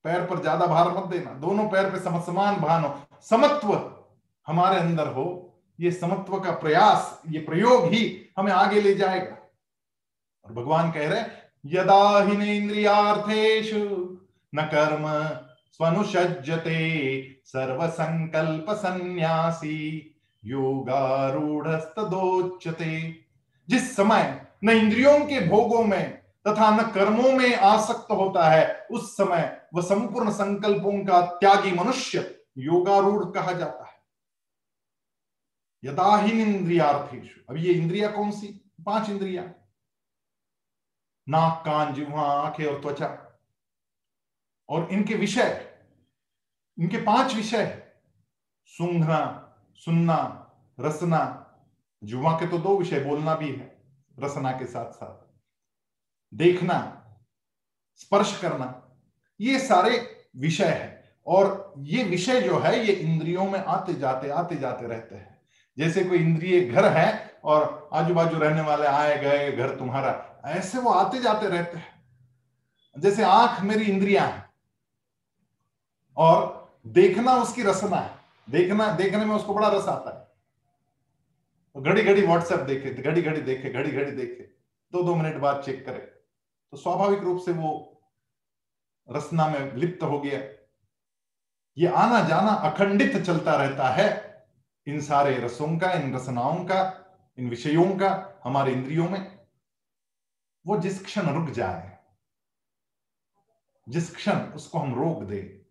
पैर पर ज़्यादा भार मत देना, दोनों पैर पे समान भान हो, समत्व हमारे अंदर हो। ये समत्व का प्रयास, ये प्रयोग ही हमें आगे ले जाएगा। और भगवान कह रहे यदा ही इंद्रियार्थेशु न कर्म स्वनुषज्जते सर्व संकल्प संन्यासी योगारूढ़स्तोच्यते जिस समय न इंद्रियों के भोगों में तथा न कर्मों में आसक्त होता है, उस समय वह संपूर्ण संकल्पों का त्यागी मनुष्य योगारूढ़ कहा जाता है। यदाहीन इंद्रियार्थेश अब ये इंद्रिया कौन सी? पाँच इंद्रिया। नाक, कान, जिह्वा, आँखें और त्वचा। और इनके विषय, इनके पाँच विषय सूंघना, सुनना, रसना। जुआ के तो दो विषय, बोलना भी है, रसना के साथ साथ। देखना, स्पर्श करना, ये सारे विषय है। और ये विषय जो है, ये इंद्रियों में आते जाते आते जाते रहते हैं। जैसे कोई इंद्रिय घर है और आजू बाजू रहने वाले आए गए, घर तुम्हारा, ऐसे वो आते जाते रहते हैं। जैसे आँख मेरी इंद्रिया है और देखना उसकी रसना है। देखना, देखने में उसको बड़ा रस आता है। तो घड़ी घड़ी व्हाट्सएप देखे घड़ी घड़ी देखे घड़ी घड़ी देखे दो दो मिनट बाद चेक करे। तो स्वाभाविक रूप से वो रसना में लिप्त हो गया। ये आना जाना अखंडित चलता रहता है। इन सारे रसों का, इन रसनाओं का, इन विषयों का हमारे इंद्रियों में, वो जिस क्षण रुक जाए, जिस क्षण उसको हम रोक दे,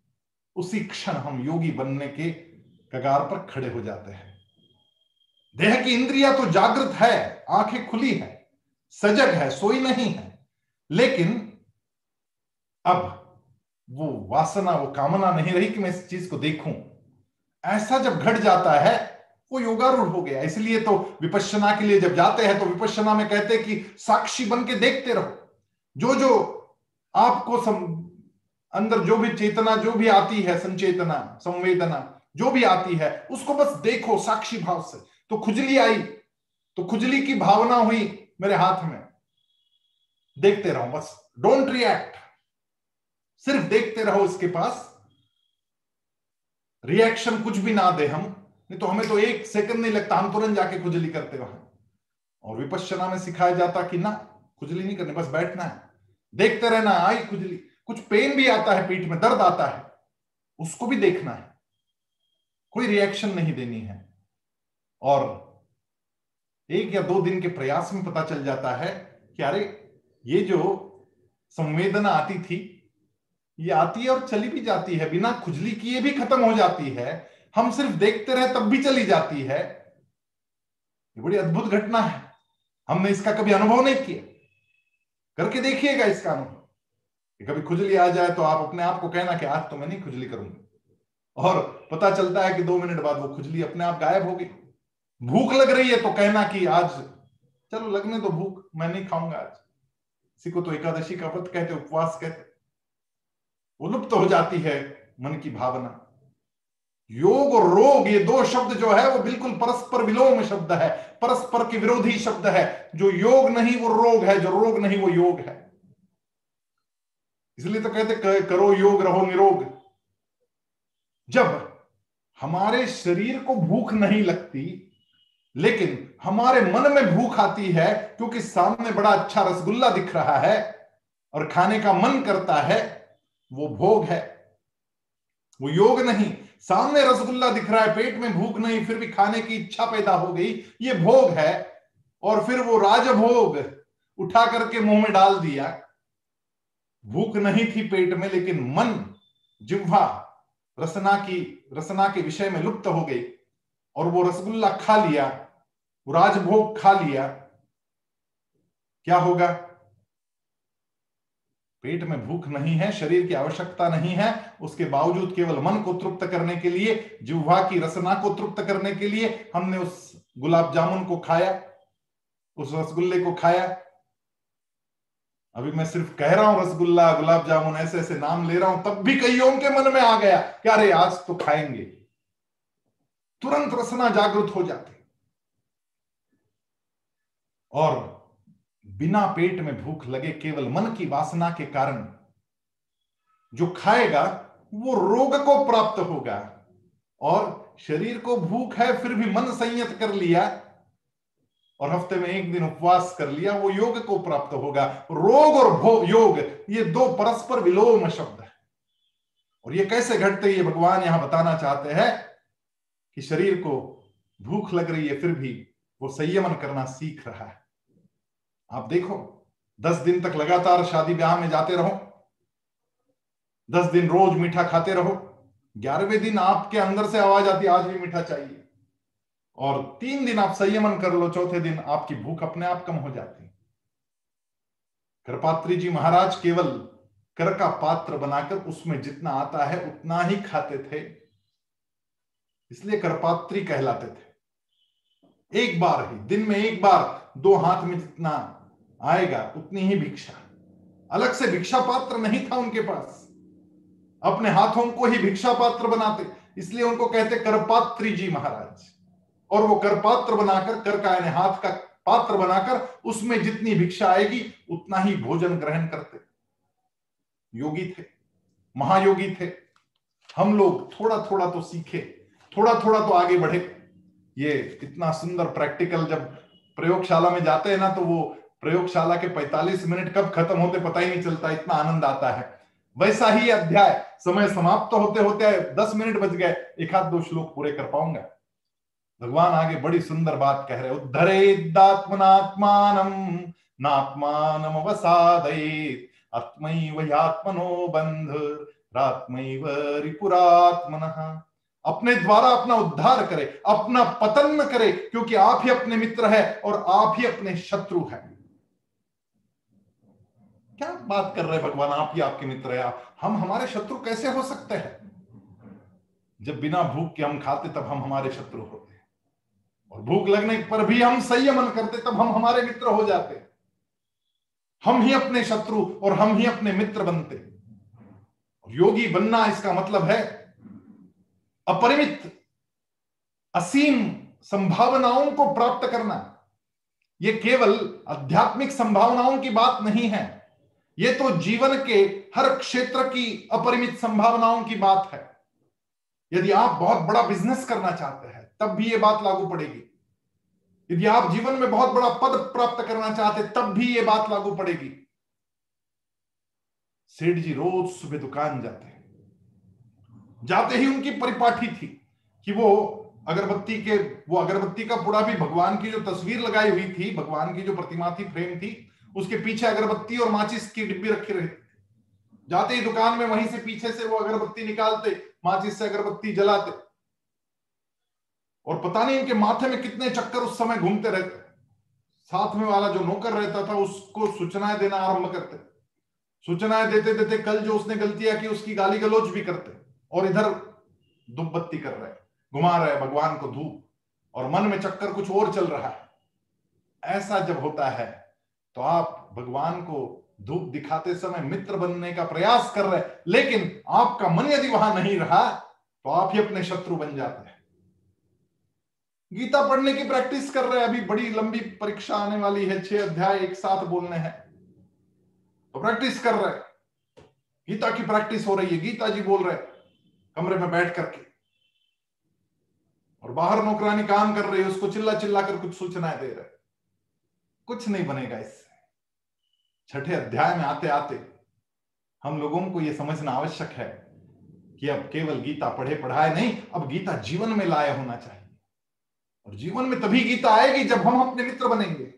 उसी क्षण हम योगी बनने के कगार पर खड़े हो जाते हैं। देह की इंद्रिया तो जागृत है, आँखें खुली है, सजग है, सोई नहीं है, लेकिन अब वो वासना, वो कामना नहीं रही कि मैं इस चीज़ को देखूँ। ऐसा जब घट जाता है वो योगारूढ़ हो गया। इसलिए तो विपश्यना के लिए जब जाते हैं तो विपश्यना में कहते हैं कि साक्षी बन के देखते रहो। जो जो आपको सम, अंदर जो भी चेतना जो भी आती है संचेतना संवेदना जो भी आती है उसको बस देखो साक्षी भाव से। तो खुजली आई तो खुजली की भावना हुई मेरे हाथ में। देखते रहो बस। डोंट रिएक्ट सिर्फ़ देखते रहो इसके पास। रिएक्शन कुछ भी ना दे हम, नहीं तो हमें तो एक सेकंड नहीं लगता, हम तुरंत जाके खुजली करते वहाँ। और विपश्चना में सिखाया जाता कि ना, खुजली नहीं करनी, बस बैठना है। देखते रहना, आई खुजली। कुछ पेन भी आता है पीठ में, दर्द आता है, उसको भी देखना है। कोई रिएक्शन नहीं देनी है। और एक या दो दिन के प्रयास में पता चल जाता है कि अरे, ये जो संवेदना आती थी ये आती है और चली भी जाती है, बिना खुजली किए भी खत्म हो जाती है। हम सिर्फ़ देखते रहे तब भी चली जाती है। ये बड़ी अद्भुत घटना है। हमने इसका कभी अनुभव नहीं किया। करके देखिएगा इसका अनुभव। कभी खुजली आ जाए तो आप अपने आप को कहना कि आज तो मैं नहीं खुजली करूँगा। और पता चलता है कि दो मिनट बाद वो खुजली अपने आप गायब हो गई। भूख लग रही है तो कहना कि आज चलो लगने तो भूख, मैं नहीं खाऊँगा आज। इसी को तो एकादशी का व्रत कहते, उपवास कहते। वो लुप्त हो जाती है मन की भावना। योग और रोग, ये दो शब्द जो है, वो बिल्कुल परस्पर विलोम शब्द है, परस्पर के विरोधी शब्द है। जो योग नहीं, वो रोग है, जो रोग नहीं, वो योग है। इसलिए तो कहते करो योग, रहो निरोग। जब हमारे शरीर को भूख नहीं लगती, लेकिन हमारे मन में भूख आती है, क्योंकि सामने बड़ा अच्छा रसगुल्ला दिख रहा है, और खाने का मन करता है वो भोग है। वो योग नहीं। सामने रसगुल्ला दिख रहा है, पेट में भूख नहीं, फिर भी खाने की इच्छा पैदा हो गई। ये भोग है, और फिर वो राजभोग उठा करके मुँह में डाल दिया। भूख नहीं थी पेट में, लेकिन मन, जिह्वा, रसना की, रसना के विषय में लुप्त हो गई। और वो रसगुल्ला खा लिया राजभोग खा लिया। क्या होगा? पेट में भूख नहीं है, शरीर की आवश्यकता नहीं है, उसके बावजूद केवल मन को तृप्त करने के लिए, जिह्वा की रसना को तृप्त करने के लिए हमने उस गुलाब जामुन को खाया, उस रसगुल्ले को खाया। अभी मैं सिर्फ़ कह रहा हूँ, रसगुल्ला, गुलाब जामुन, ऐसे ऐसे नाम ले रहा हूँ, तब भी कईयों के मन में आ गया क्या अरे आज तो खाएँगे। तुरंत रसना जागृत हो जाती। और बिना पेट में भूख लगे केवल मन की वासना के कारण जो खाएगा, वो रोग को प्राप्त होगा। और शरीर को भूख है, फिर भी मन संयत कर लिया और हफ़्ते में एक दिन उपवास कर लिया, वो योग को प्राप्त होगा। रोग और भो, योग, ये दो परस्पर विलोम शब्द है। और ये कैसे घटते ये भगवान यहाँ बताना चाहते हैं कि शरीर को भूख लग रही है, फिर भी वो संयमन करना सीख रहा है। आप देखो, दस दिन तक लगातार शादी ब्याह में जाते रहो। दस दिन रोज मीठा खाते रहो। ग्यारहवें दिन आपके अंदर से आवाज़ आती, आज भी मीठा चाहिए। और तीन दिन आप संयमन कर लो, चौथे दिन आपकी भूख अपने आप कम हो जाती। कृपात्री जी महाराज केवल कर का पात्र बनाकर उसमें जितना आता है, उतना ही खाते थे। इसलिए करपात्री कहलाते थे। एक बार ही, दिन में एक बार दो हाथ में जितना आएगा, उतनी ही भिक्षा। अलग से भिक्षा पात्र नहीं था उनके पास। अपने हाथों को ही भिक्षा पात्र बनाते, इसलिए उनको कहते करपात्री जी महाराज। और वो करपात्र बनाकर, कर का यानी हाथ का पात्र बनाकर, उसमें जितनी भिक्षा आएगी, उतना ही भोजन ग्रहण करते। योगी थे, महायोगी थे। हम लोग थोड़ा थोड़ा तो सीखे थोड़ा थोड़ा तो आगे बढ़े। ये इतना सुंदर प्रैक्टिकल जब प्रयोगशाला में जाते हैं ना तो वो प्रयोगशाला के 45 मिनट कब खत्म होते पता ही नहीं चलता, इतना आनंद आता है। वैसा ही अध्याय, समय समाप्त तो होते होते दस मिनट बच गए एक हाथ दो श्लोक पूरे कर पाऊँगा। भगवान आगे बड़ी सुंदर बात कह रहे उद्धरेदात्मनात्मान नात्मान अवसादयेत आत्मैवयात्मनो बंध रात्मैव रिपुरात्मन। अपने द्वारा अपना उद्धार करे, अपना पतन न करे, क्योंकि आप ही अपने मित्र है और आप ही अपने शत्रु हैं। क्या बात कर रहे हैं भगवान? आप ही आपके मित्र है। हम हमारे शत्रु कैसे हो सकते हैं? जब बिना भूख के हम खाते, तब हम हमारे शत्रु होते हैं। और भूख लगने पर भी हम संयमन करते, तब हम हमारे मित्र हो जाते हम ही अपने शत्रु और हम ही अपने मित्र बनते और योगी बनना इसका मतलब है अपरिमित, असीम संभावनाओं को प्राप्त करना। यह केवल आध्यात्मिक संभावनाओं की बात नहीं है। ये तो जीवन के हर क्षेत्र की अपरिमित संभावनाओं की बात है। यदि आप बहुत बड़ा बिज़नेस करना चाहते हैं, तब भी ये बात लागू पड़ेगी। यदि आप जीवन में बहुत बड़ा पद प्राप्त करना चाहते तब भी ये बात लागू पड़ेगी। सेठ जी रोज सुबह दुकान जाते हैं। जाते ही उनकी परिपाठी थी कि वो अगरबत्ती के, वो अगरबत्ती का पूरा भी भगवान की जो तस्वीर लगाई हुई थी, भगवान की जो प्रतिमा थी, फ्रेम थी उसके पीछे अगरबत्ती और माचिस की डिब्बी रखी रहती जाते ही दुकान में वहीं से पीछे से वो अगरबत्ती निकालते, माचिस से अगरबत्ती जलाते। और पता नहीं इनके माथे में कितने चक्कर उस समय घूमते रहते। साथ में वाला जो नौकर रहता था, उसको सूचनाएँ देना आरंभ करते। सूचनाएँ देते देते कल जो उसने गलतियाँ की उसकी गाली गलोच भी करते और इधर धूप बत्ती कर रहे, घुमा रहे भगवान को धूप। और मन में चक्कर कुछ और चल रहा है। ऐसा जब होता है तो आप भगवान को धूप दिखाते समय मित्र बनने का प्रयास कर रहे लेकिन आपका मन यदि वहाँ नहीं रहा तो आप ही अपने शत्रु बन जाते हैं। गीता पढ़ने की प्रैक्टिस कर रहे हैं, अभी बड़ी लंबी परीक्षा आने वाली है, छह अध्याय एक साथ बोलने हैं। तो प्रैक्टिस कर रहे गीता की प्रैक्टिस हो रही है, गीता जी बोल रहे कमरे में बैठ करके। और बाहर नौकरानी काम कर रही है, उसको चिल्ला चिल्ला कर कुछ सूचनाएँ दे रहे कुछ नहीं बनेगा इससे। छठे अध्याय में आते आते हम लोगों को यह समझना आवश्यक है कि अब केवल गीता पढ़े पढ़ाए नहीं, अब गीता जीवन में लाए होना चाहिए। और जीवन में तभी गीता आएगी जब हम अपने मित्र बनेंगे।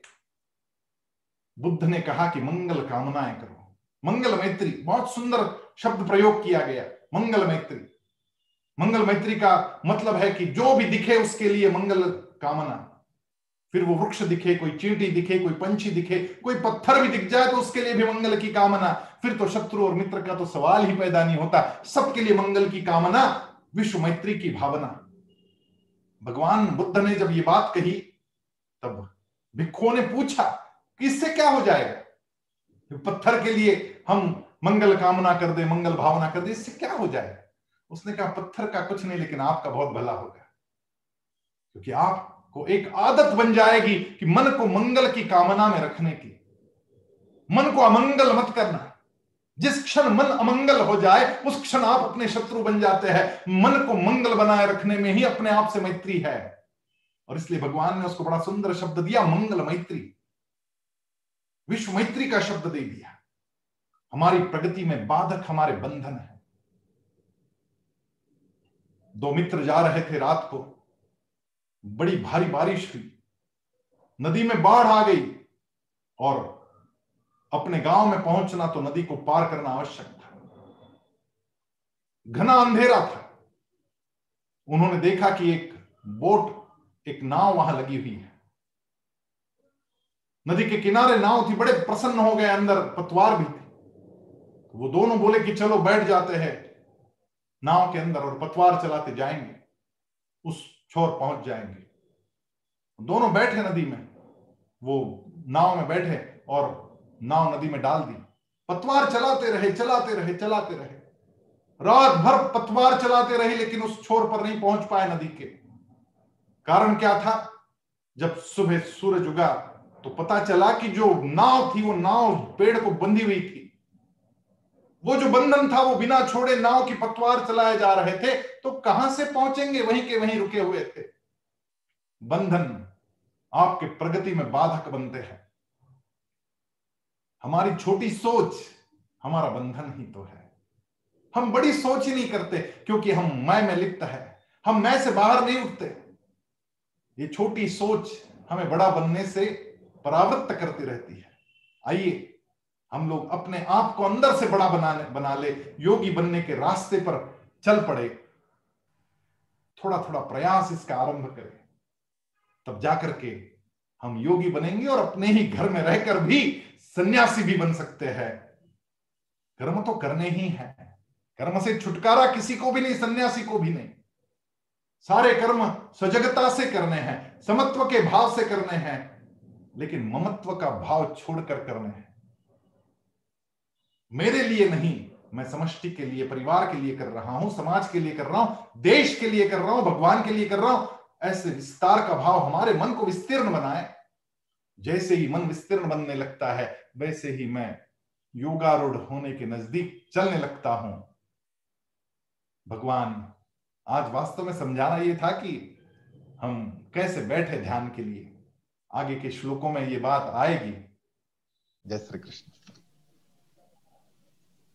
बुद्ध ने कहा कि मंगल कामनाएँ करो। मंगल मैत्री, बहुत सुंदर शब्द प्रयोग किया गया, मंगल मैत्री। मंगल मैत्री का मतलब है कि जो भी दिखे उसके लिए मंगल कामना। फिर वो वृक्ष दिखे, कोई चींटी दिखे, कोई पंछी दिखे, कोई पत्थर भी दिख जाए तो उसके लिए भी मंगल की कामना। फिर तो शत्रु और मित्र का तो सवाल ही पैदा नहीं होता। सबके लिए मंगल की कामना, विश्व मैत्री की भावना। भगवान बुद्ध ने जब ये बात कही, तब भिक्षुओं ने पूछा कि इससे क्या हो जाएगा? पत्थर के लिए हम मंगल कामना कर दे, मंगल भावना कर दे, इससे क्या हो जाएगा? उसने कहा, पत्थर का कुछ नहीं, लेकिन आपका बहुत भला होगा। क्योंकि आपको एक आदत बन जाएगी कि मन को मंगल की कामना में रखने की। मन को अमंगल मत करना। जिस क्षण मन अमंगल हो जाए, उस क्षण आप अपने शत्रु बन जाते हैं। मन को मंगल बनाए रखने में ही अपने आप से मैत्री है। और इसलिए भगवान ने उसको बड़ा सुंदर शब्द दिया, मंगल मैत्री। विश्व मैत्री का शब्द दे दिया। हमारी प्रगति में बाधक हमारे बंधन है। दो मित्र जा रहे थे रात को। बड़ी भारी बारिश हुई। नदी में बाढ़ आ गई और अपने गाँव में पहुँचना तो नदी को पार करना आवश्यक था। घना अंधेरा था। उन्होंने देखा कि एक बोट, एक नाव वहाँ लगी हुई है। नदी के किनारे नाव थी, बड़े प्रसन्न हो गए, अंदर पतवार भी थी। वो दोनों बोले कि चलो बैठ जाते हैं, नाव के अंदर और पतवार चलाते जाएँगे। उस छोर पहुँच जाएँगे। दोनों बैठे नदी में, वो नाव में बैठे और नाव नदी में डाल दी। पतवार चलाते रहे चलाते रहे चलाते रहे। रात भर पतवार चलाते रहे, लेकिन उस छोर पर नहीं पहुँच पाए नदी के। कारण क्या था? जब सुबह सूरज उगा तो पता चला कि जो नाव थी, वो नाव पेड़ को बंधी हुई थी। वो जो बंधन था वो बिना छोड़े नाव की पतवार चलाए जा रहे थे तो कहाँ से पहुँचेंगे? वहीं के वहीं रुके हुए थे। बंधन आपके प्रगति में बाधक बनते हैं। हमारी छोटी सोच हमारा बंधन ही तो है। हम बड़ी सोच ही नहीं करते, क्योंकि हम मैं में लिप्त है। हम मैं से बाहर नहीं उठते। ये छोटी सोच हमें बड़ा बनने से परावृत्त करती रहती है। आइए हम लोग अपने आप को अंदर से बड़ा बनाने, बना ले, योगी बनने के रास्ते पर चल पड़े। थोड़ा थोड़ा प्रयास इसका आरंभ करें। तब जाकर के हम योगी बनेंगे और अपने ही घर में रहकर भी सन्यासी भी बन सकते हैं। कर्म तो करने ही है। कर्म से छुटकारा किसी को भी नहीं, सन्यासी को भी नहीं। सारे कर्म सजगता से करने हैं, समत्व के भाव से करने हैं, लेकिन ममत्व का भाव छोड़कर करने हैं। मेरे लिए नहीं, मैं समष्टि के लिए, परिवार के लिए कर रहा हूँ, समाज के लिए कर रहा हूँ, देश के लिए कर रहा हूँ, भगवान के लिए कर रहा हूँ, ऐसे विस्तार का भाव हमारे मन को विस्तीर्ण बनाए। जैसे ही मन विस्तीर्ण बनने लगता है, वैसे ही मैं योगारूढ़ होने के नज़दीक चलने लगता हूँ। भगवान, आज वास्तव में समझाना यह था कि हम कैसे बैठे ध्यान के लिए? आगे के श्लोकों में ये बात आएगी। जय श्री कृष्ण।